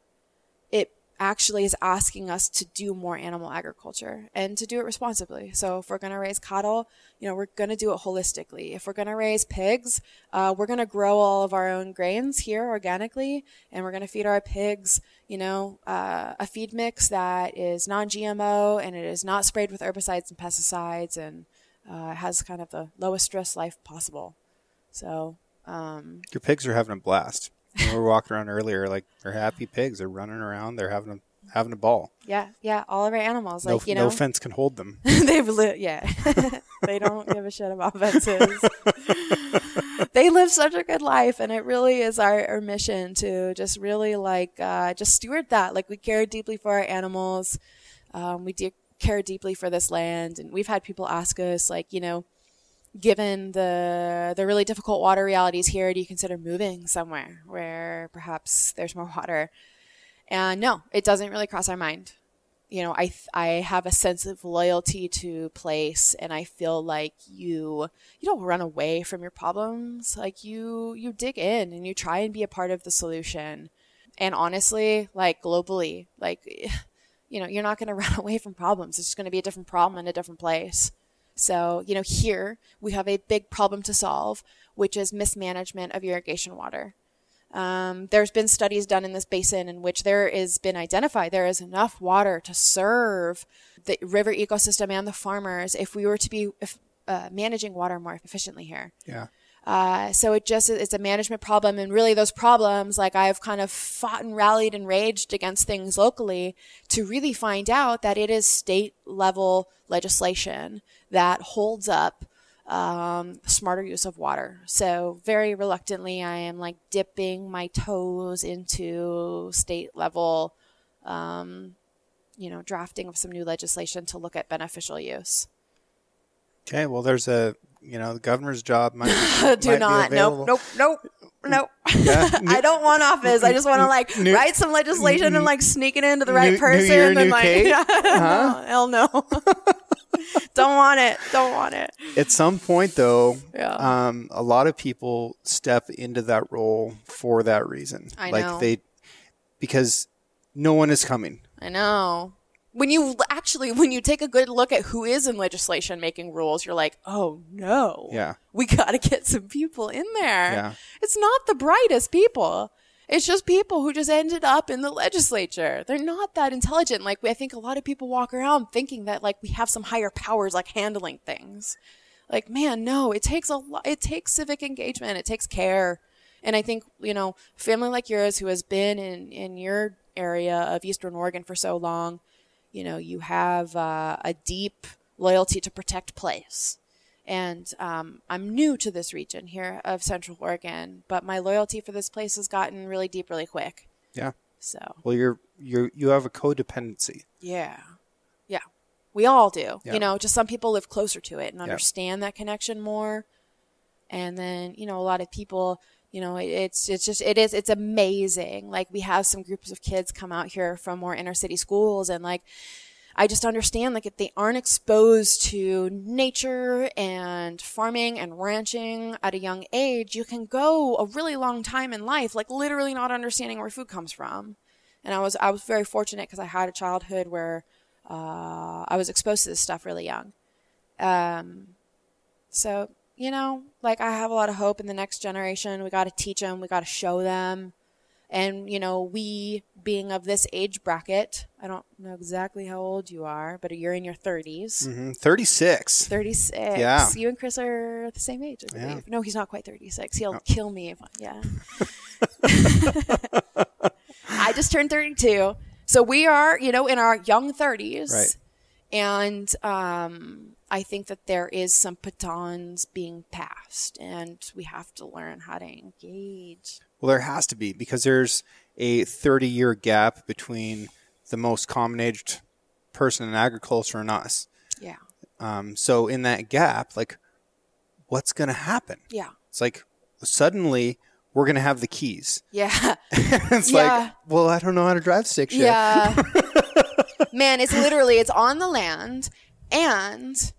it actually is asking us to do more animal agriculture and to do it responsibly. So if we're going to raise cattle, you know, we're going to do it holistically. If we're going to raise pigs, uh, we're going to grow all of our own grains here organically, and we're going to feed our pigs, you know, uh, a feed mix that is non-GMO and it is not sprayed with herbicides and pesticides and uh, has kind of the lowest stress life possible. So um, Your pigs are having a blast. When we were walking around earlier, like they're happy pigs. They're running around. They're having a having a ball. yeah, yeah, all of our animals, No, like you know, no fence can hold them. they've yeah they don't give a shit about fences they live such a good life and it really is our, our mission to just really like uh, just steward that like we care deeply for our animals um, we do care deeply for this land and we've had people ask us like you know given the the really difficult water realities here do you consider moving somewhere where perhaps there's more water and no it doesn't really cross our mind you know, I th- I have a sense of loyalty to place, and I feel like you you don't run away from your problems. Like you you dig in and you try and be a part of the solution. And honestly, like globally, like you know, you're not going to run away from problems. It's just going to be a different problem in a different place. So, you know, here we have a big problem to solve, which is mismanagement of irrigation water. Um, there's been studies done in this basin in which there has been identified there is enough water to serve the river ecosystem and the farmers if we were to be if, uh, managing water more efficiently here. Yeah. Uh, so it just it's a management problem, and really those problems, like I've kind of fought and rallied and raged against things locally to really find out that it is state level legislation that holds up um, smarter use of water. So very reluctantly, I am like dipping my toes into state level, um, you know, drafting of some new legislation to look at beneficial use. Okay. Well, there's a you know the governor's job might Do might be not. Nope. available. Nope. Nope. Nope. Yeah. I don't want office. I just want to like New- write some legislation and like sneak it into the right New- New person Year, and new like? Yeah. Huh? hell no. don't want it. Don't want it. At some point, though, Yeah. um, a lot of people step into that role for that reason. I like know. they because no one is coming. I know. When you actually, when you take a good look at who is in legislation making rules, you're like, oh no. Yeah. We got to get some people in there. Yeah. It's not the brightest people. It's just people who just ended up in the legislature. They're not that intelligent. Like, I think a lot of people walk around thinking that, like, we have some higher powers, like handling things. Like, man, no, it takes a lot, it takes civic engagement, it takes care. And I think, you know, family like yours who has been in, in your area of Eastern Oregon for so long, you know, you have uh, a deep loyalty to protect place. And um, I'm new to this region here of Central Oregon, but my loyalty for this place has gotten really deep really quick. Yeah. So, Well, you're you're you have a codependency. yeah. Yeah. We all do. Yeah. You know, just some people live closer to it and Yeah. understand that connection more. And then, you know, a lot of people, you know, it, it's it's just it is it's amazing. Like we have some groups of kids come out here from more inner city schools and like I just understand like if they aren't exposed to nature and farming and ranching at a young age, you can go a really long time in life like literally not understanding where food comes from. And I was I was very fortunate because I had a childhood where uh, I was exposed to this stuff really young. Um, so you know, like I have a lot of hope in the next generation. We got to teach them. We got to show them. And you know, we being of this age bracket, I don't know exactly how old you are, but you're in your 30s. hmm Thirty six. 36. Yeah. You and Chris are the same age, I Yeah. believe. No, he's not quite 36. He'll kill me if I, yeah. I just turned 32. So we are, you know, in our young 30s. Right. And um, I think that there is some batons being passed, and we have to learn how to engage. Well, there has to be because there's a 30 year gap between the most common aged person in agriculture and us. Yeah. Um, so in that gap, like, what's going to happen? Yeah. It's like suddenly we're going to have the keys. Yeah. it's Yeah. like, well, I don't know how to drive stick shift. Yeah. Man, it's literally it's on the land and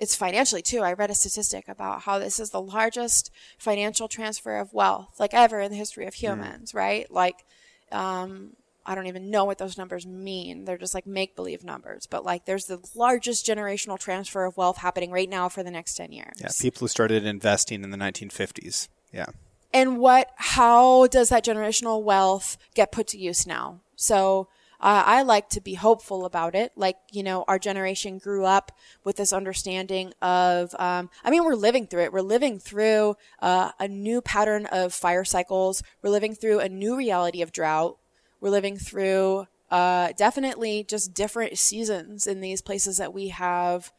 it's financially too. I read a statistic about how this is the largest financial transfer of wealth like ever in the history of humans, right? Like um I don't even know what those numbers mean. They're just like make believe numbers. But like there's the largest generational transfer of wealth happening right now for the next 10 years. Yeah, people who started investing in the 1950s. Yeah. and what how does that generational wealth get put to use now so uh, i like to be hopeful about it like you know our generation grew up with this understanding of um, i mean we're living through it we're living through uh, a new pattern of fire cycles we're living through a new reality of drought we're living through uh, definitely just different seasons in these places that we have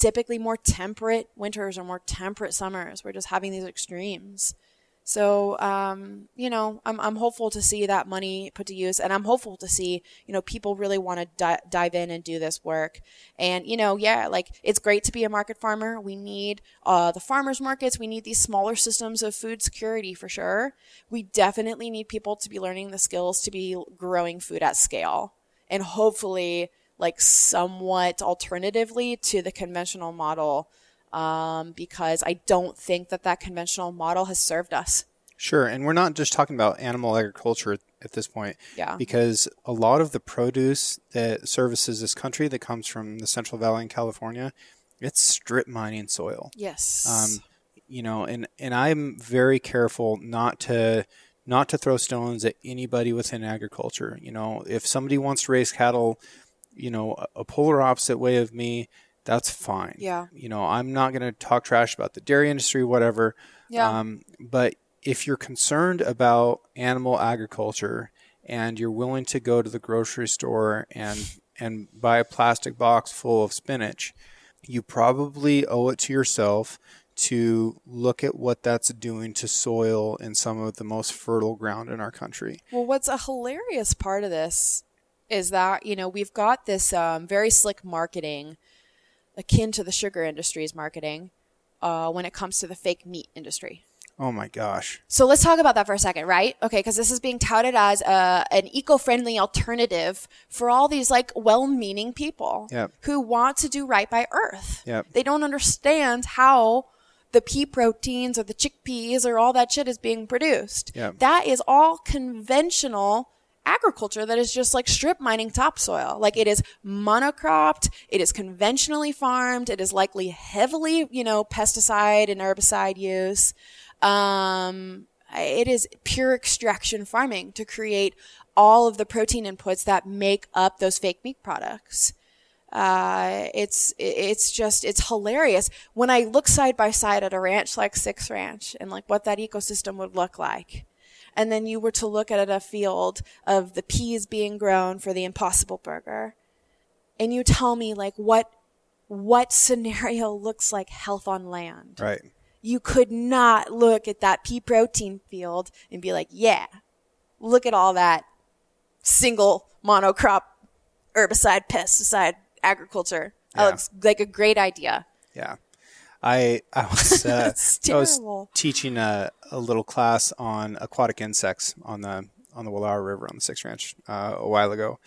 typically more temperate winters or more temperate summers. We're just having these extremes. So, um, you know, I'm, I'm hopeful to see that money put to use, and I'm hopeful to see, you know, people really want to di- dive in and do this work. And, you know, yeah, like it's great to be a market farmer. We need uh, the farmers markets. We need these smaller systems of food security for sure. We definitely need people to be learning the skills to be growing food at scale. And hopefully, like somewhat alternatively to the conventional model um, because I don't think that that conventional model has served us. Sure. And we're not just talking about animal agriculture at, this point. Yeah. Because a lot of the produce that services this country that comes from the Central Valley in California, it's strip mining soil. Yes. Um, you know, and, and I'm very careful not to not to throw stones at anybody within agriculture. You know, if somebody wants to raise cattle, you know, a polar opposite way of me, that's fine. Yeah. You know, I'm not going to talk trash about the dairy industry, whatever. Yeah. Um, but if you're concerned about animal agriculture and you're willing to go to the grocery store and and buy a plastic box full of spinach, you probably owe it to yourself to look at what that's doing to soil in some of the most fertile ground in our country. Well, what's a hilarious part of this is that, you know, we've got this um, very slick marketing akin to the sugar industry's marketing uh, when it comes to the fake meat industry. Oh my gosh. So let's talk about that for a second, right? Okay, because this is being touted as a, an eco-friendly alternative for all these like well-meaning people Yep. who want to do right by Earth. Yep. They don't understand how the pea proteins or the chickpeas or all that shit is being produced. Yep. That is all conventional agriculture that is just like strip mining topsoil. Like it is monocropped, it is conventionally farmed, it is likely heavily, you know, pesticide and herbicide use. Um, it is pure extraction farming to create all of the protein inputs that make up those fake meat products. Uh, it's it's just it's hilarious when I look side by side at a ranch like Six Ranch and like what that ecosystem would look like, and then you were to look at a field of the peas being grown for the Impossible Burger, and you tell me like what what scenario looks like health on land Right. you could not look at that pea protein field and be like, yeah, look at all that single monocrop herbicide pesticide agriculture. That Yeah. looks like a great idea. Yeah. I I was uh, I was teaching a, a little class on aquatic insects on the on the Willow River on the Six Ranch uh, a while ago,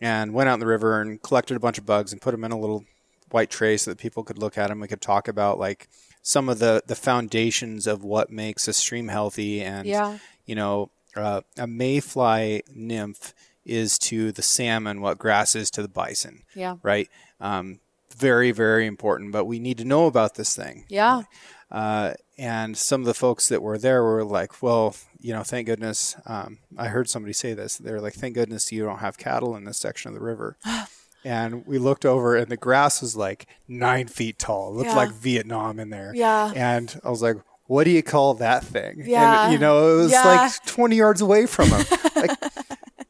and went out in the river and collected a bunch of bugs and put them in a little white tray so that people could look at them. We could talk about like some of the the foundations of what makes a stream healthy and Yeah. you know uh, a mayfly nymph is to the salmon what grass is to the bison Yeah. right? Um, very, very important. But we need to know about this thing. Yeah. Uh, and some of the folks that were there were like, well, you know, thank goodness. Um, I heard somebody say this. They're like, thank goodness you don't have cattle in this section of the river. and we looked over, and the grass was like nine feet tall. It looked Yeah. like Vietnam in there. Yeah. And I was like, what do you call that thing? Yeah. And, you know, it was Yeah. like 20 yards away from him. like,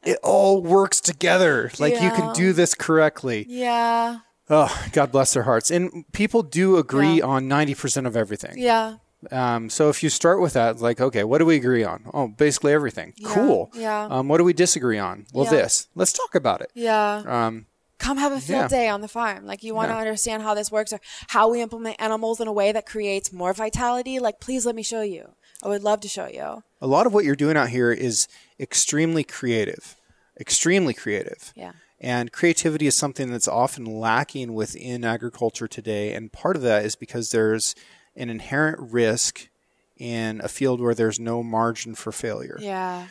it all works together. Like, you can do this correctly. Yeah. Oh, God bless their hearts. And people do agree Yeah. on 90% of everything. Yeah. Um, so if you start with that, like, okay, what do we agree on? Oh, basically everything. Yeah. Cool. Yeah. Um, what do we disagree on? Well, Yeah. this. Let's talk about it. Yeah. Um, come have a field day on the farm. Like you want to understand how this works or how we implement animals in a way that creates more vitality. Like please let me show you. I would love to show you. A lot of what you're doing out here is extremely creative, extremely creative. Yeah. And creativity is something that's often lacking within agriculture today. And part of that is because there's an inherent risk in a field where there's no margin for failure. Yeah.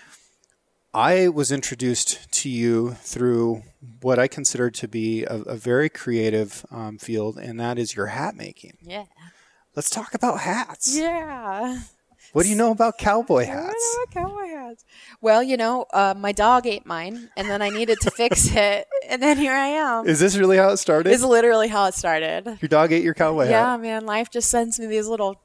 I was introduced to you through what I consider to be a, a very creative um, field, and that is your hat making. Yeah. Let's talk about hats. Yeah. What do you know about cowboy I hats? don't know what cowboy hats. Well, you know, uh, my dog ate mine, and then I needed to fix it, and then here I am. Is this really how it started? It's literally how it started. Your dog ate your cowboy hat. Yeah, hat, man, life just sends me these little,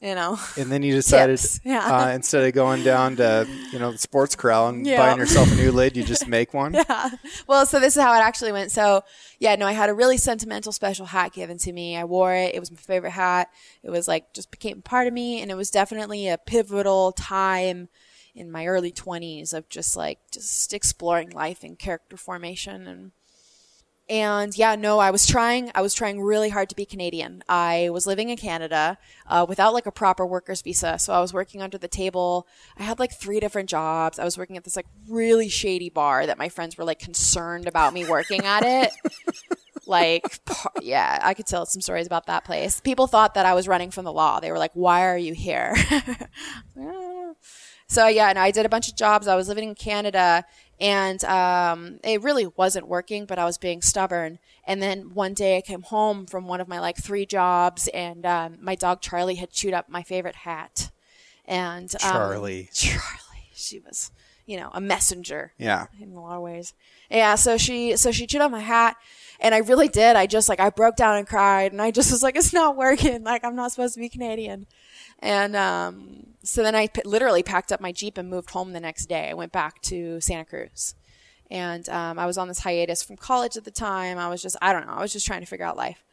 you know. and then you decided, yeah. uh, instead of going down to you know the sports corral and Yeah. buying yourself a new lid, you just make one. Yeah. Well, so this is how it actually went. So, yeah, no, I had a really sentimental special hat given to me. I wore it. It was my favorite hat. It was like just became part of me. And it was definitely a pivotal time in my early 20s of just like, just exploring life and character formation. And, and yeah, no, I was trying, I was trying really hard to be Canadian. I was living in Canada, uh, without like a proper worker's visa. So I was working under the table. I had like three different jobs. I was working at this like really shady bar that my friends were like concerned about me working at it. like, yeah, I could tell some stories about that place. People thought that I was running from the law. They were like, why are you here? So yeah, and I did a bunch of jobs. I was living in Canada, and um, it really wasn't working, but I was being stubborn. And then one day I came home from one of my like three jobs, and um, my dog Charlie had chewed up my favorite hat. And um, Charlie. Charlie, she was, you know, a messenger Yeah. in a lot of ways. Yeah, so she so she chewed up my hat and I really did. I just like I broke down and cried and I just was like it's not working. Like I'm not supposed to be Canadian. And um so then I p- literally packed up my Jeep and moved home the next day. I went back to Santa Cruz. And um, I was on this hiatus from college at the time. I was just I don't know. I was just trying to figure out life.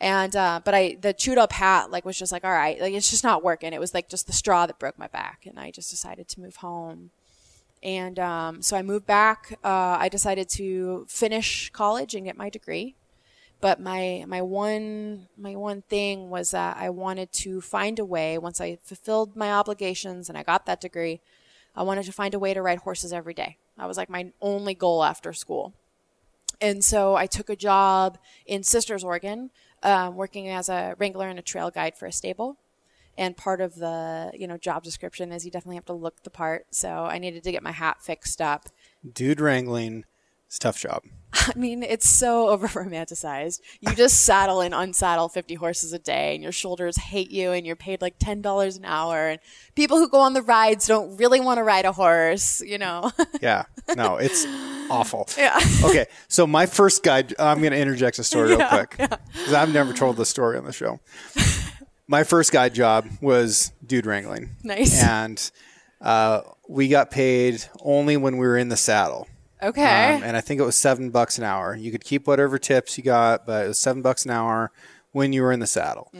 And uh, but I the chewed up hat like was just like all right like it's just not working. It was like just the straw that broke my back, and I just decided to move home. And um, so I moved back. Uh, I decided to finish college and get my degree. But my my one my one thing was that I wanted to find a way once I fulfilled my obligations and I got that degree. I wanted to find a way to ride horses every day. That was like my only goal after school. And so I took a job in Sisters, Oregon, um, working as a wrangler and a trail guide for a stable. And part of the you know job description is you definitely have to look the part. So I needed to get my hat fixed up. Dude wrangling a tough job. I mean, it's so over romanticized. You just saddle and unsaddle 50 horses a day, and your shoulders hate you, and you're paid like $10 an hour. And people who go on the rides don't really want to ride a horse, you know? Yeah. No, it's awful. yeah. Okay, so my first guide, I'm going to interject a story real quick because I've never told this story on the show. My first guide job was dude wrangling. Nice. And uh, we got paid only when we were in the saddle. Okay. Um, and I think it was seven bucks an hour. You could keep whatever tips you got, but it was seven bucks an hour when you were in the saddle.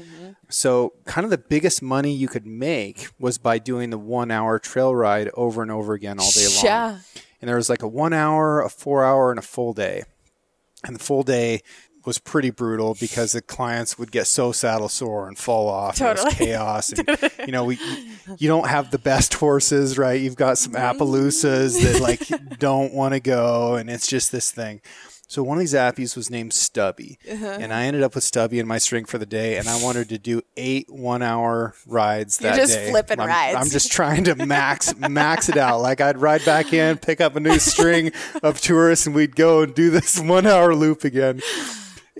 So, kind of the biggest money you could make was by doing the one hour trail ride over and over again all day long. Yeah. And there was like a one hour, a four hour, and a full day. And the full day was pretty brutal because the clients would get so saddle sore and fall off. and It was Totally. chaos. And, you know, we you don't have the best horses, right? You've got some Appaloosas that like don't want to go, and it's just this thing. So one of these appies was named Stubby, Uh-huh. and I ended up with Stubby in my string for the day, and I wanted to do eight one-hour rides You're just day. flipping I'm, rides. I'm just trying to max max it out. Like I'd ride back in, pick up a new string of tourists, and we'd go and do this one-hour loop again.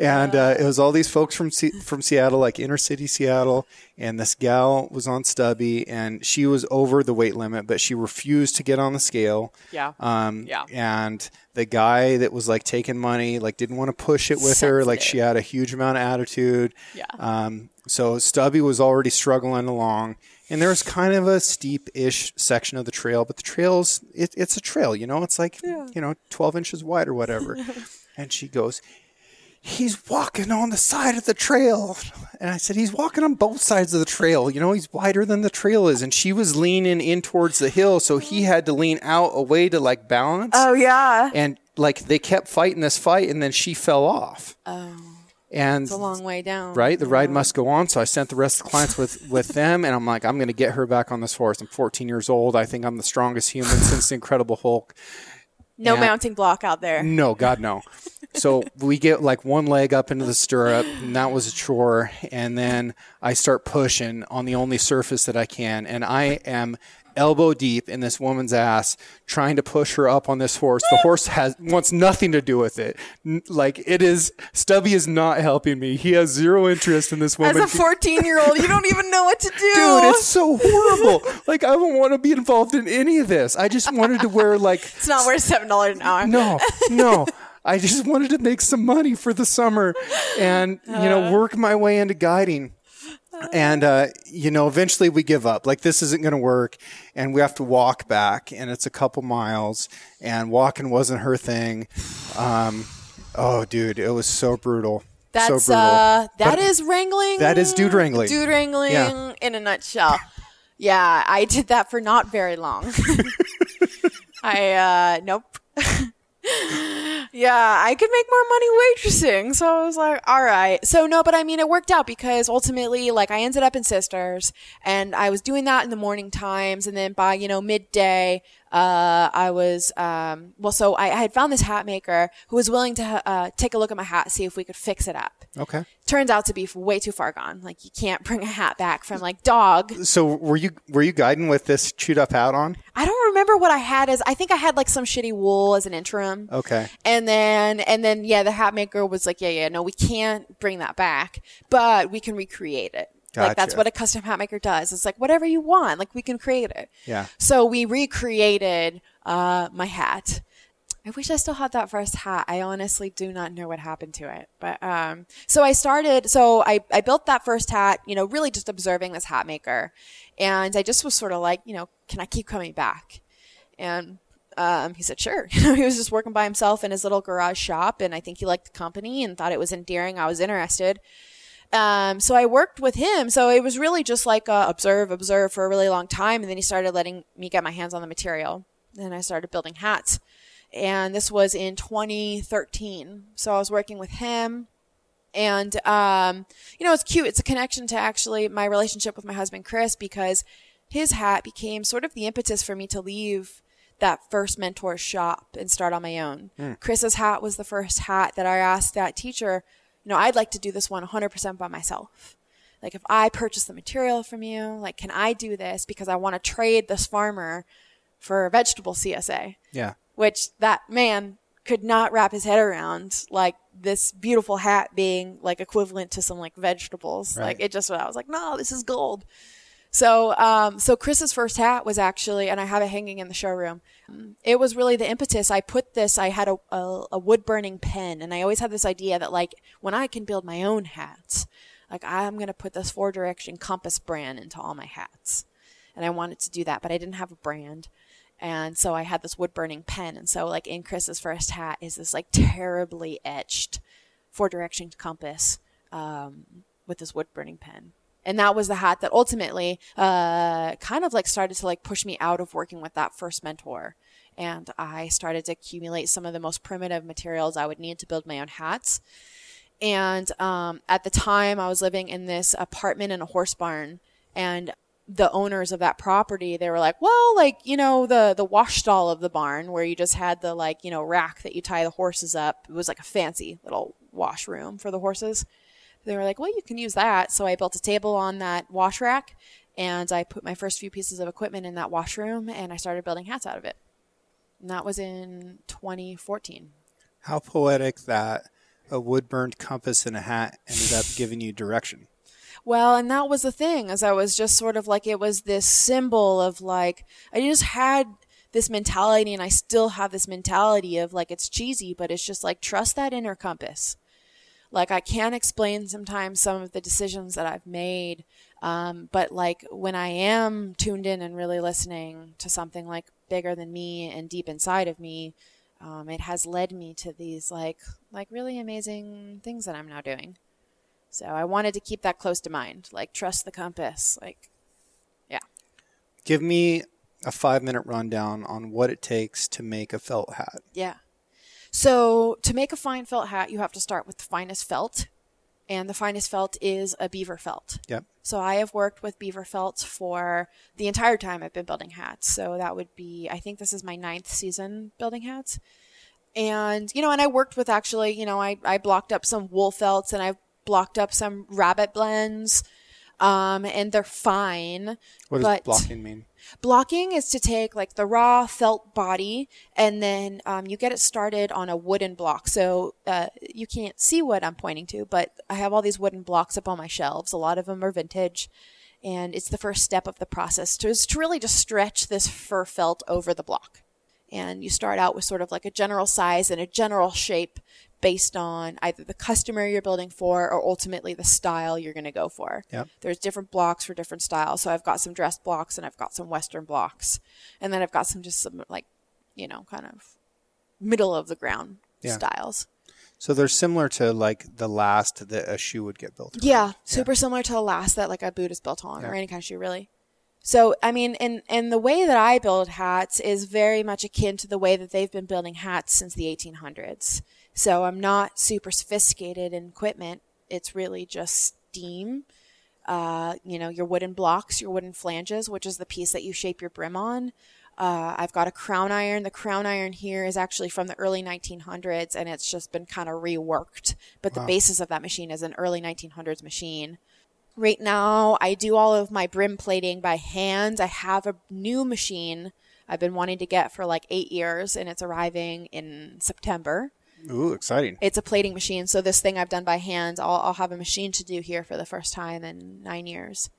And uh, it was all these folks from Se- from Seattle, like inner city Seattle, and this gal was on Stubby, and she was over the weight limit, but she refused to get on the scale. Yeah. Um, Yeah. And the guy that was like taking money, like didn't want to push it with her. Like she had a huge amount of attitude. Yeah. Um, so Stubby was already struggling along, and there was kind of a steep-ish section of the trail, but the trail's it, it's a trail, you know. It's like you know, twelve inches wide or whatever. and she goes, "He's walking on the side of the trail," and I said, "He's walking on both sides of the trail. You know, he's wider than the trail is." And she was leaning in towards the hill, so he had to lean out away to like balance. oh, yeah. And like they kept fighting this fight, and then she fell off. Oh. And It's a long way down. right, the ride must go on. So I sent the rest of the clients with with them, and I'm like, I'm going to get her back on this horse. I'm 14 years old. I think I'm the strongest human since the Incredible Hulk. No Yeah. mounting block out there. No, God, no. So we get like one leg up into the stirrup, and that was a chore. And then I start pushing on the only surface that I can, and I am elbow deep in this woman's ass, trying to push her up on this horse. The horse has wants nothing to do with it. N- Like it is, Stubby is not helping me. He has zero interest in this woman. As a 14 year old, you don't even know what to do. Dude, it's so horrible. like I don't want to be involved in any of this. I just wanted to wear like It's not worth seven dollars an hour. no, no. I just wanted to make some money for the summer and, you know, uh. work my way into guiding. And, uh, you know, eventually we give up. Like, this isn't going to work. And we have to walk back, and it's a couple miles. And walking wasn't her thing. Um, oh, dude, it was so brutal. That's so brutal. uh, that But is wrangling. that is dude wrangling. Dude wrangling Yeah. in a nutshell. Yeah, I did that for not very long. I uh, nope. yeah, I could make more money waitressing, so I was like, all right. So no, but I mean, it worked out because ultimately, like, I ended up in Sisters, and I was doing that in the morning times, and then by you know midday, uh, I was um, well. So I, I had found this hat maker who was willing to uh, take a look at my hat, see if we could fix it up Okay. turns out to be way too far gone. Like you can't bring a hat back from like dog. So were you were you guiding with this chewed up hat on? I don't remember what I had as. I think I had like some shitty wool as an interim. Okay. And then and then yeah, the hat maker was like, yeah, yeah, no, we can't bring that back, but we can recreate it. Like that's what a custom hat maker does. It's like whatever you want, like we can create it. Yeah. So we recreated uh, my hat. I wish I still had that first hat. I honestly do not know what happened to it. But um, so I started. So I I built that first hat. You know, really just observing this hat maker, and I just was sort of like, you know, can I keep coming back? And um, he said, sure. You know, he was just working by himself in his little garage shop, and I think he liked the company and thought it was endearing. I was interested. Um, so I worked with him. So it was really just like uh, observe, observe for a really long time. And then he started letting me get my hands on the material. Then I started building hats. And this was in 2013. So I was working with him. And, um, you know, it's cute. It's a connection to actually my relationship with my husband, Chris, because his hat became sort of the impetus for me to leave that first mentor shop and start on my own. Hmm. Chris's hat was the first hat that I asked that teacher, you know, I'd like to do this one 100% by myself. Like if I purchase the material from you, like can I do this because I want to trade this farmer for a vegetable CSA? Yeah. Which that man could not wrap his head around like this beautiful hat being like equivalent to some like vegetables. Right. Like it just I was like, "No, this is gold." So, um, so Chris's first hat was actually, and I have it hanging in the showroom. It was really the impetus. I put this. I had a, a, a wood burning pen, and I always had this idea that like when I can build my own hats, like I'm gonna put this four direction compass brand into all my hats, and I wanted to do that, but I didn't have a brand, and so I had this wood burning pen, and so like in Chris's first hat is this like terribly etched four direction compass um, with this wood burning pen and that was the hat that ultimately uh, kind of like started to like push me out of working with that first mentor. And i started to accumulate some of the most primitive materials i would need to build my own hats. And um, at the time i was living in this apartment in a horse barn. And the owners of that property they were like well like you know the the wash stall of the barn where you just had the like you know rack that you tie the horses up. It was like a fancy little washroom for the horses they were like, well, you can use that. So I built a table on that wash rack and I put my first few pieces of equipment in that washroom and I started building hats out of it. And that was in 2014. How poetic that a wood burned compass and a hat ended up giving you direction. Well, and that was the thing, as I was just sort of like, it was this symbol of like, I just had this mentality and I still have this mentality of like, it's cheesy, but it's just like, trust that inner compass. Like, I can't explain sometimes some of the decisions that I've made. Um, but like, when I am tuned in and really listening to something like bigger than me and deep inside of me, um, it has led me to these like, like really amazing things that I'm now doing. So I wanted to keep that close to mind, like trust the compass. Like, yeah. Give me a five minute rundown on what it takes to make a felt hat. Yeah. So to make a fine felt hat, you have to start with the finest felt. and the finest felt is a beaver felt. Yep. So I have worked with beaver felts for the entire time I've been building hats. So that would be, I think this is my ninth season building hats. And, you know, and I worked with actually, you know, I, I blocked up some wool felts and I've blocked up some rabbit blends. Um, and they're fine. What does blocking mean? Blocking is to take like the raw felt body and then um, you get it started on a wooden block. So uh, you can't see what I'm pointing to, but I have all these wooden blocks up on my shelves. A lot of them are vintage. And it's the first step of the process to, is to really just stretch this fur felt over the block. And you start out with sort of like a general size and a general shape based on either the customer you're building for or ultimately the style you're going to go for. Yep. There's different blocks for different styles. So I've got some dress blocks and I've got some western blocks. And then I've got some just some like, you know, kind of middle of the ground Yeah. styles. So they're similar to like the last that a shoe would get built. around. Yeah, super similar to the last that like a boot is built on or any kind of shoe really. So I mean, and and the way that I build hats is very much akin to the way that they've been building hats since the 1800s. So I'm not super sophisticated in equipment. It's really just steam. Uh, you know, your wooden blocks, your wooden flanges, which is the piece that you shape your brim on. Uh, I've got a crown iron. The crown iron here is actually from the early 1900s, and it's just been kind of reworked. But the basis of that machine is an early 1900s machine. Right now, I do all of my brim plating by hand. I have a new machine I've been wanting to get for like eight years, and it's arriving in September. Ooh, exciting. It's a plating machine, so this thing I've done by hand, I'll, I'll have a machine to do here for the first time in nine years.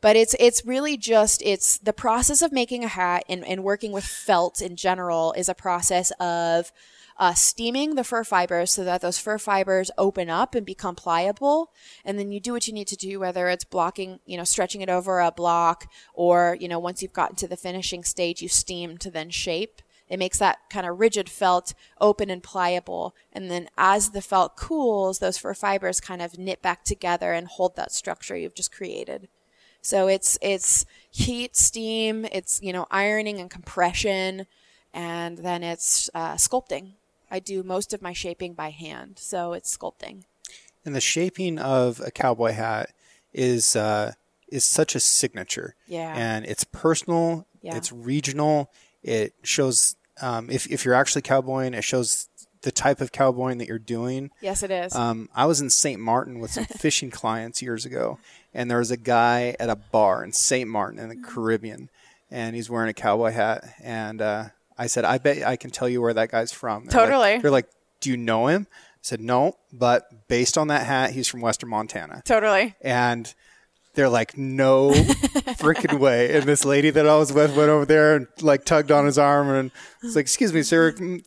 But it's it's really just it's the process of making a hat and, and working with felt in general is a process of uh, steaming the fur fibers so that those fur fibers open up and become pliable, and then you do what you need to do, whether it's blocking, you know, stretching it over a block, or you know, once you've gotten to the finishing stage, you steam to then shape. It makes that kind of rigid felt open and pliable. And then as the felt cools, those fur fibers kind of knit back together and hold that structure you've just created. So it's it's heat, steam, it's you know ironing and compression, and then it's uh, sculpting. I do most of my shaping by hand, so it's sculpting. And the shaping of a cowboy hat is uh, is such a signature. Yeah. And it's personal. Yeah. It's regional. It shows um, if if you're actually cowboying, it shows the type of cowboying that you're doing. Yes, it is. Um, I was in St. Martin with some fishing clients years ago, and there was a guy at a bar in St. Martin in the Caribbean, and he's wearing a cowboy hat. And uh, I said, "I bet I can tell you where that guy's from." They're like- Totally. they're like, "Do you know him?" I said, "No, but based on that hat, he's from Western Montana." totally. And they're like, "No freaking way!" And this lady that I was with went over there and like tugged on his arm and was like, "Excuse me, sir." mm,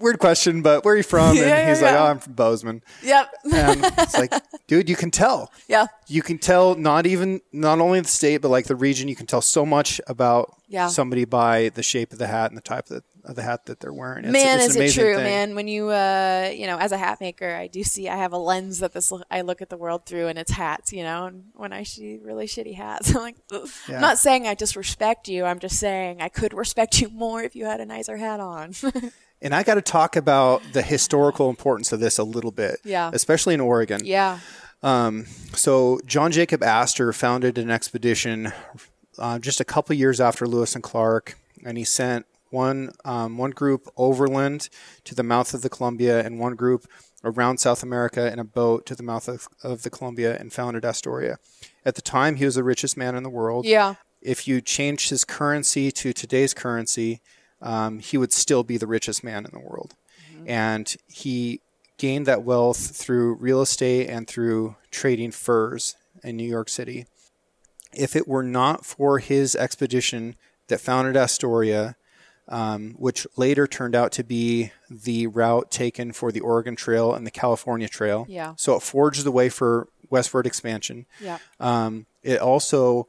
Weird question, but where are you from? And Yeah, yeah, he's like, yeah. "Oh, I'm from Bozeman." Yep. And it's like, dude, you can tell. yeah. You can tell not even not only the state, but like the region. You can tell so much about Yeah. somebody by the shape of the hat and the type of the, of the hat that they're wearing. It's, man, it's is it true, thing. man? When you, uh, you know, as a hat maker, I do see I have a lens that this I look at the world through, and it's hats. You know, and when I see really shitty hats, I'm like. Yeah. I'm not saying I disrespect you. I'm just saying I could respect you more if you had a nicer hat on. And I got to talk about the historical importance of this a little bit. Yeah. Especially in Oregon. yeah, Um, So John Jacob Astor founded an expedition uh, just a couple years after Lewis and Clark, and he sent one um, one group overland to the mouth of the Columbia and one group around South America in a boat to the mouth of, of the Columbia and founded Astoria. At the time, he was the richest man in the world. yeah, If you changed his currency to today's currency, um, he would still be the richest man in the world. And he gained that wealth through real estate and through trading furs in New York City. If it were not for his expedition that founded Astoria, um, which later turned out to be the route taken for the Oregon Trail and the California Trail. Yeah. So it forged the way for westward expansion. yeah, Um, it also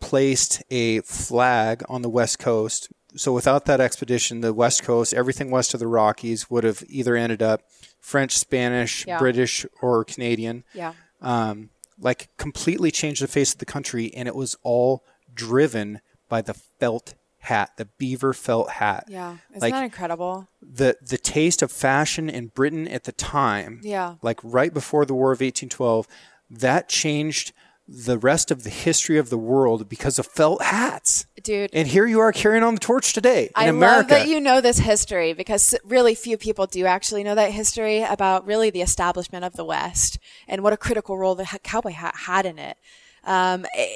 placed a flag on the west coast. So without that expedition, the west coast, everything west of the Rockies, would have either ended up French, Spanish, Yeah. British, or Canadian. yeah, Um, like completely changed the face of the country, and it was all driven by the felt hat, the beaver felt hat. yeah. Isn't Like- that incredible? the the taste of fashion in Britain at the time, Yeah. like right before the War of 1812, that changed the rest of the history of the world because of felt hats. Dude, And here you are carrying on the torch today in I America. love that you know this history because really few people do actually know that history about really the establishment of the West and what a critical role the cowboy hat had in it. Um, eh,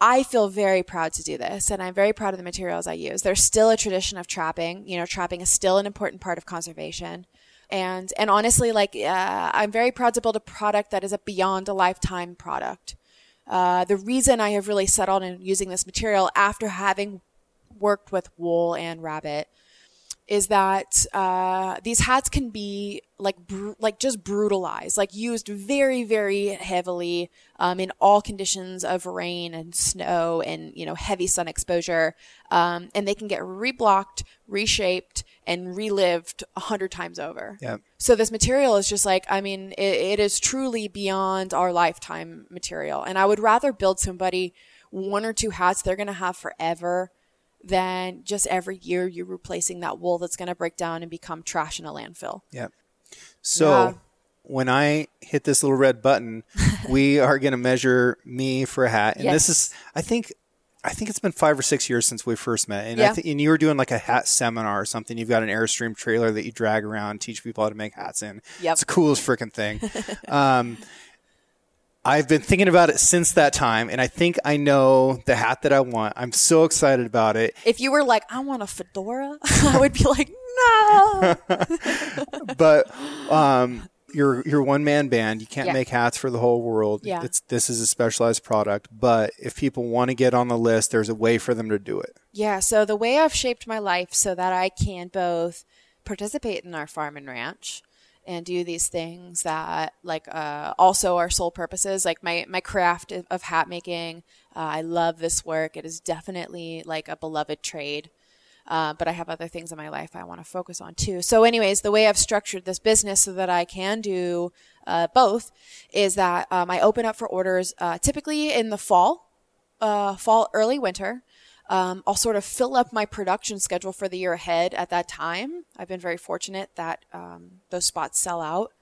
I feel very proud to do this, and I'm very proud of the materials I use. There's still a tradition of trapping. You know, trapping is still an important part of conservation. And and honestly, like uh, I'm very proud to build a product that is a beyond a lifetime product. Uh, the reason I have really settled in using this material after having worked with wool and rabbit is that uh, these hats can be like br- like just brutalized, like used very very heavily um, in all conditions of rain and snow and you know heavy sun exposure, um, and they can get reblocked, reshaped, and relived a hundred times over. yeah. So this material is just like, I mean, it, it is truly beyond our lifetime material. And I would rather build somebody one or two hats they're going to have forever than just every year you're replacing that wool that's going to break down and become trash in a landfill. Yeah. So Yeah. when I hit this little red button, we are going to measure me for a hat, and this is, I think, I think it's been five or six years since we first met, and I Yeah. think, and you were doing like a hat seminar or something. You've got an Airstream trailer that you drag around, teach people how to make hats in. Yep. It's the coolest freaking thing. um, I've been thinking about it since that time, and I think I know the hat that I want. I'm so excited about it. If you were like, I want a fedora, I would be like, no. but um, you're you're one man band. You can't Yeah. make hats for the whole world. Yeah. It's this is a specialized product. But if people want to get on the list, there's a way for them to do it. Yeah, so the way I've shaped my life so that I can both participate in our farm and ranch and do these things that like uh, also are sole purposes. Like my, my craft of- hat making uh, i love this work. It is definitely like a beloved trade. Uh, but i have other things in my life i want to focus on too. So anyways the way i've structured this business so that i can do uh, both is that um, i open up for orders uh, typically in the fall uh, fall, early winter. Um, I'll sort of fill up my production schedule for the year ahead at that time. I've been very fortunate that um, those spots sell out.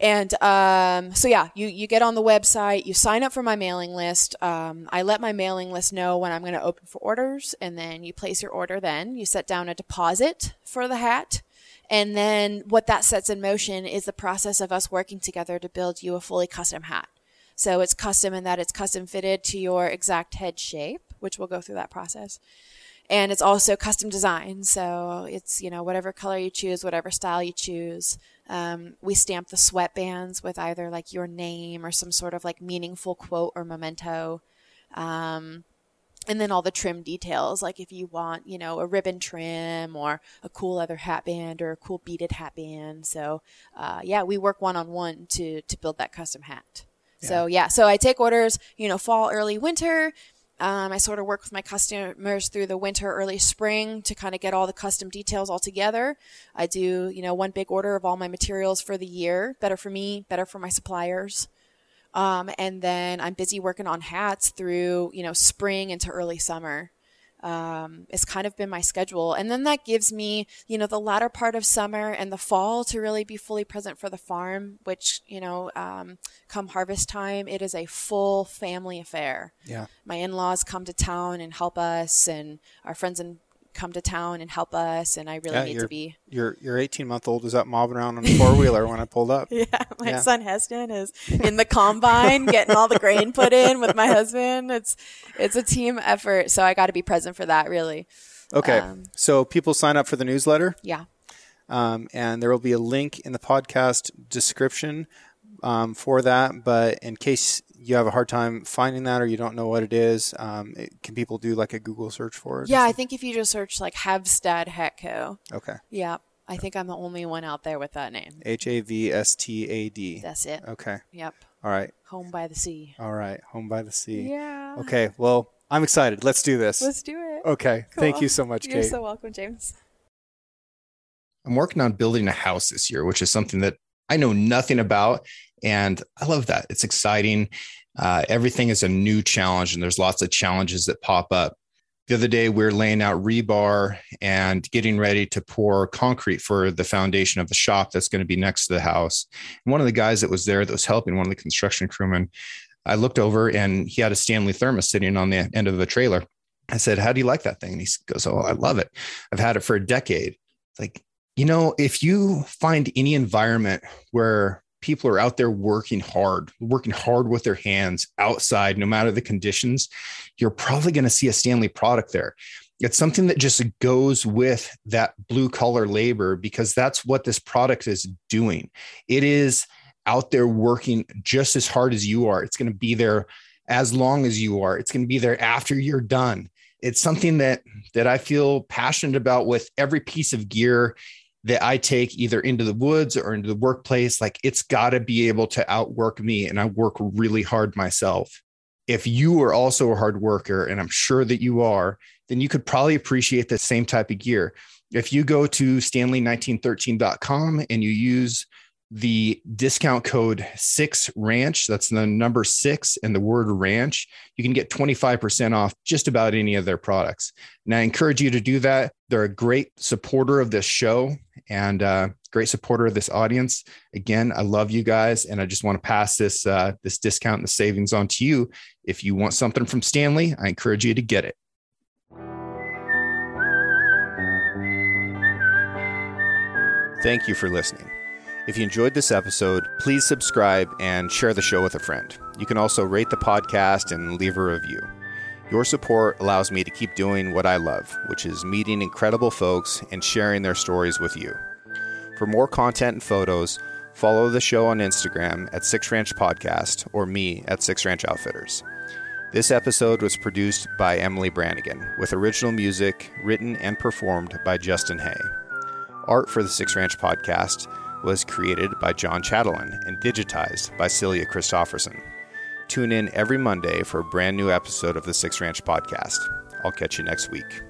And um, so, yeah, you, you get on the website, you sign up for my mailing list. Um, I let my mailing list know when I'm going to open for orders, and then you place your order. Then you set down a deposit for the hat. And then what that sets in motion is the process of us working together to build you a fully custom hat. So it's custom in that it's custom fitted to your exact head shape, which we'll go through that process. And it's also custom design. So it's, you know, whatever color you choose, whatever style you choose. Um, we stamp the sweatbands with either like your name or some sort of like meaningful quote or memento. Um, and then all the trim details, like if you want, you know, a ribbon trim or a cool leather hat band or a cool beaded hat band. So, uh, yeah, we work one on one to to build that custom hat. So yeah, so I take orders, you know, fall, early winter. Um, I sort of work with my customers through the winter, early spring to kind of get all the custom details all together. I do, you know, one big order of all my materials for the year. Better for me, better for my suppliers. Um, and then I'm busy working on hats through, you know, spring into early summer. Um, it's kind of been my schedule. And then that gives me, you know, the latter part of summer and the fall to really be fully present for the farm, which, you know, um, come harvest time, it is a full family affair. Yeah. My in laws come to town and help us, and our friends and come to town and help us. And I really Yeah, need to be Your your 18 month old was up mobbing around on a four wheeler when I pulled up. Yeah, my Yeah. son Heston is in the combine getting all the grain put in with my husband. It's it's a team effort, so I got to be present for that. Really, Okay. Um, so people sign up for the newsletter. yeah, um, and there will be a link in the podcast description um, for that. But in case you have a hard time finding that or you don't know what it is, um, it, can people do like a Google search for it? yeah. I think if you just search like Havstad Hat Co., Okay. yeah, I think I'm the only one out there with that name. H A V S T A D. That's it. Okay. Yep, All right. home by the sea. All right. Home by the sea. Yeah. Okay. Well, I'm excited. Let's do this. Let's do it. okay. Thank you so much, You're Kate. so welcome, James. I'm working on building a house this year, which is something that I know nothing about. And I love that. It's exciting. Uh, everything is a new challenge, and there's lots of challenges that pop up. the other day we are laying out rebar and getting ready to pour concrete for the foundation of the shop that's going to be next to the house and one of the guys that was there that was helping one of the construction crewmen i looked over and he had a stanley thermos sitting on the end of the trailer i said how do you like that thing and he goes oh i love it i've had it for a decade it's like you know if you find any environment where people are out there working hard, working hard with their hands outside, no matter the conditions, you're probably going to see a Stanley product there. It's something that just goes with that blue collar labor because that's what this product is doing. It is out there working just as hard as you are. It's going to be there as long as you are. It's going to be there after you're done. It's something that that I feel passionate about with every piece of gear that I take either into the woods or into the workplace, like it's got to be able to outwork me. And I work really hard myself. If you are also a hard worker, and I'm sure that you are, then you could probably appreciate the same type of gear. If you go to stanley1913.com and you use the discount code six ranch that's the number six and the word ranch you can get 25% off just about any of their products. And i encourage you to do that. They're a great supporter of this show and uh, great supporter of this audience. Again i love you guys and i just want to pass this uh, this discount and the savings on to you. If you want something from stanley i encourage you to get it. Thank you for listening if you enjoyed this episode, please subscribe and share the show with a friend. You can also rate the podcast and leave a review. Your support allows me to keep doing what I love, which is meeting incredible folks and sharing their stories with you. For more content and photos, follow the show on Instagram at Six Ranch Podcast or me at Six Ranch Outfitters. This episode was produced by Emily Brannigan, with original music written and performed by Justin Hay. Art for the Six Ranch Podcast was created by John Chatelain and digitized by Celia Christofferson. Tune in every Monday for a brand new episode of the Six Ranch Podcast. I'll catch you next week.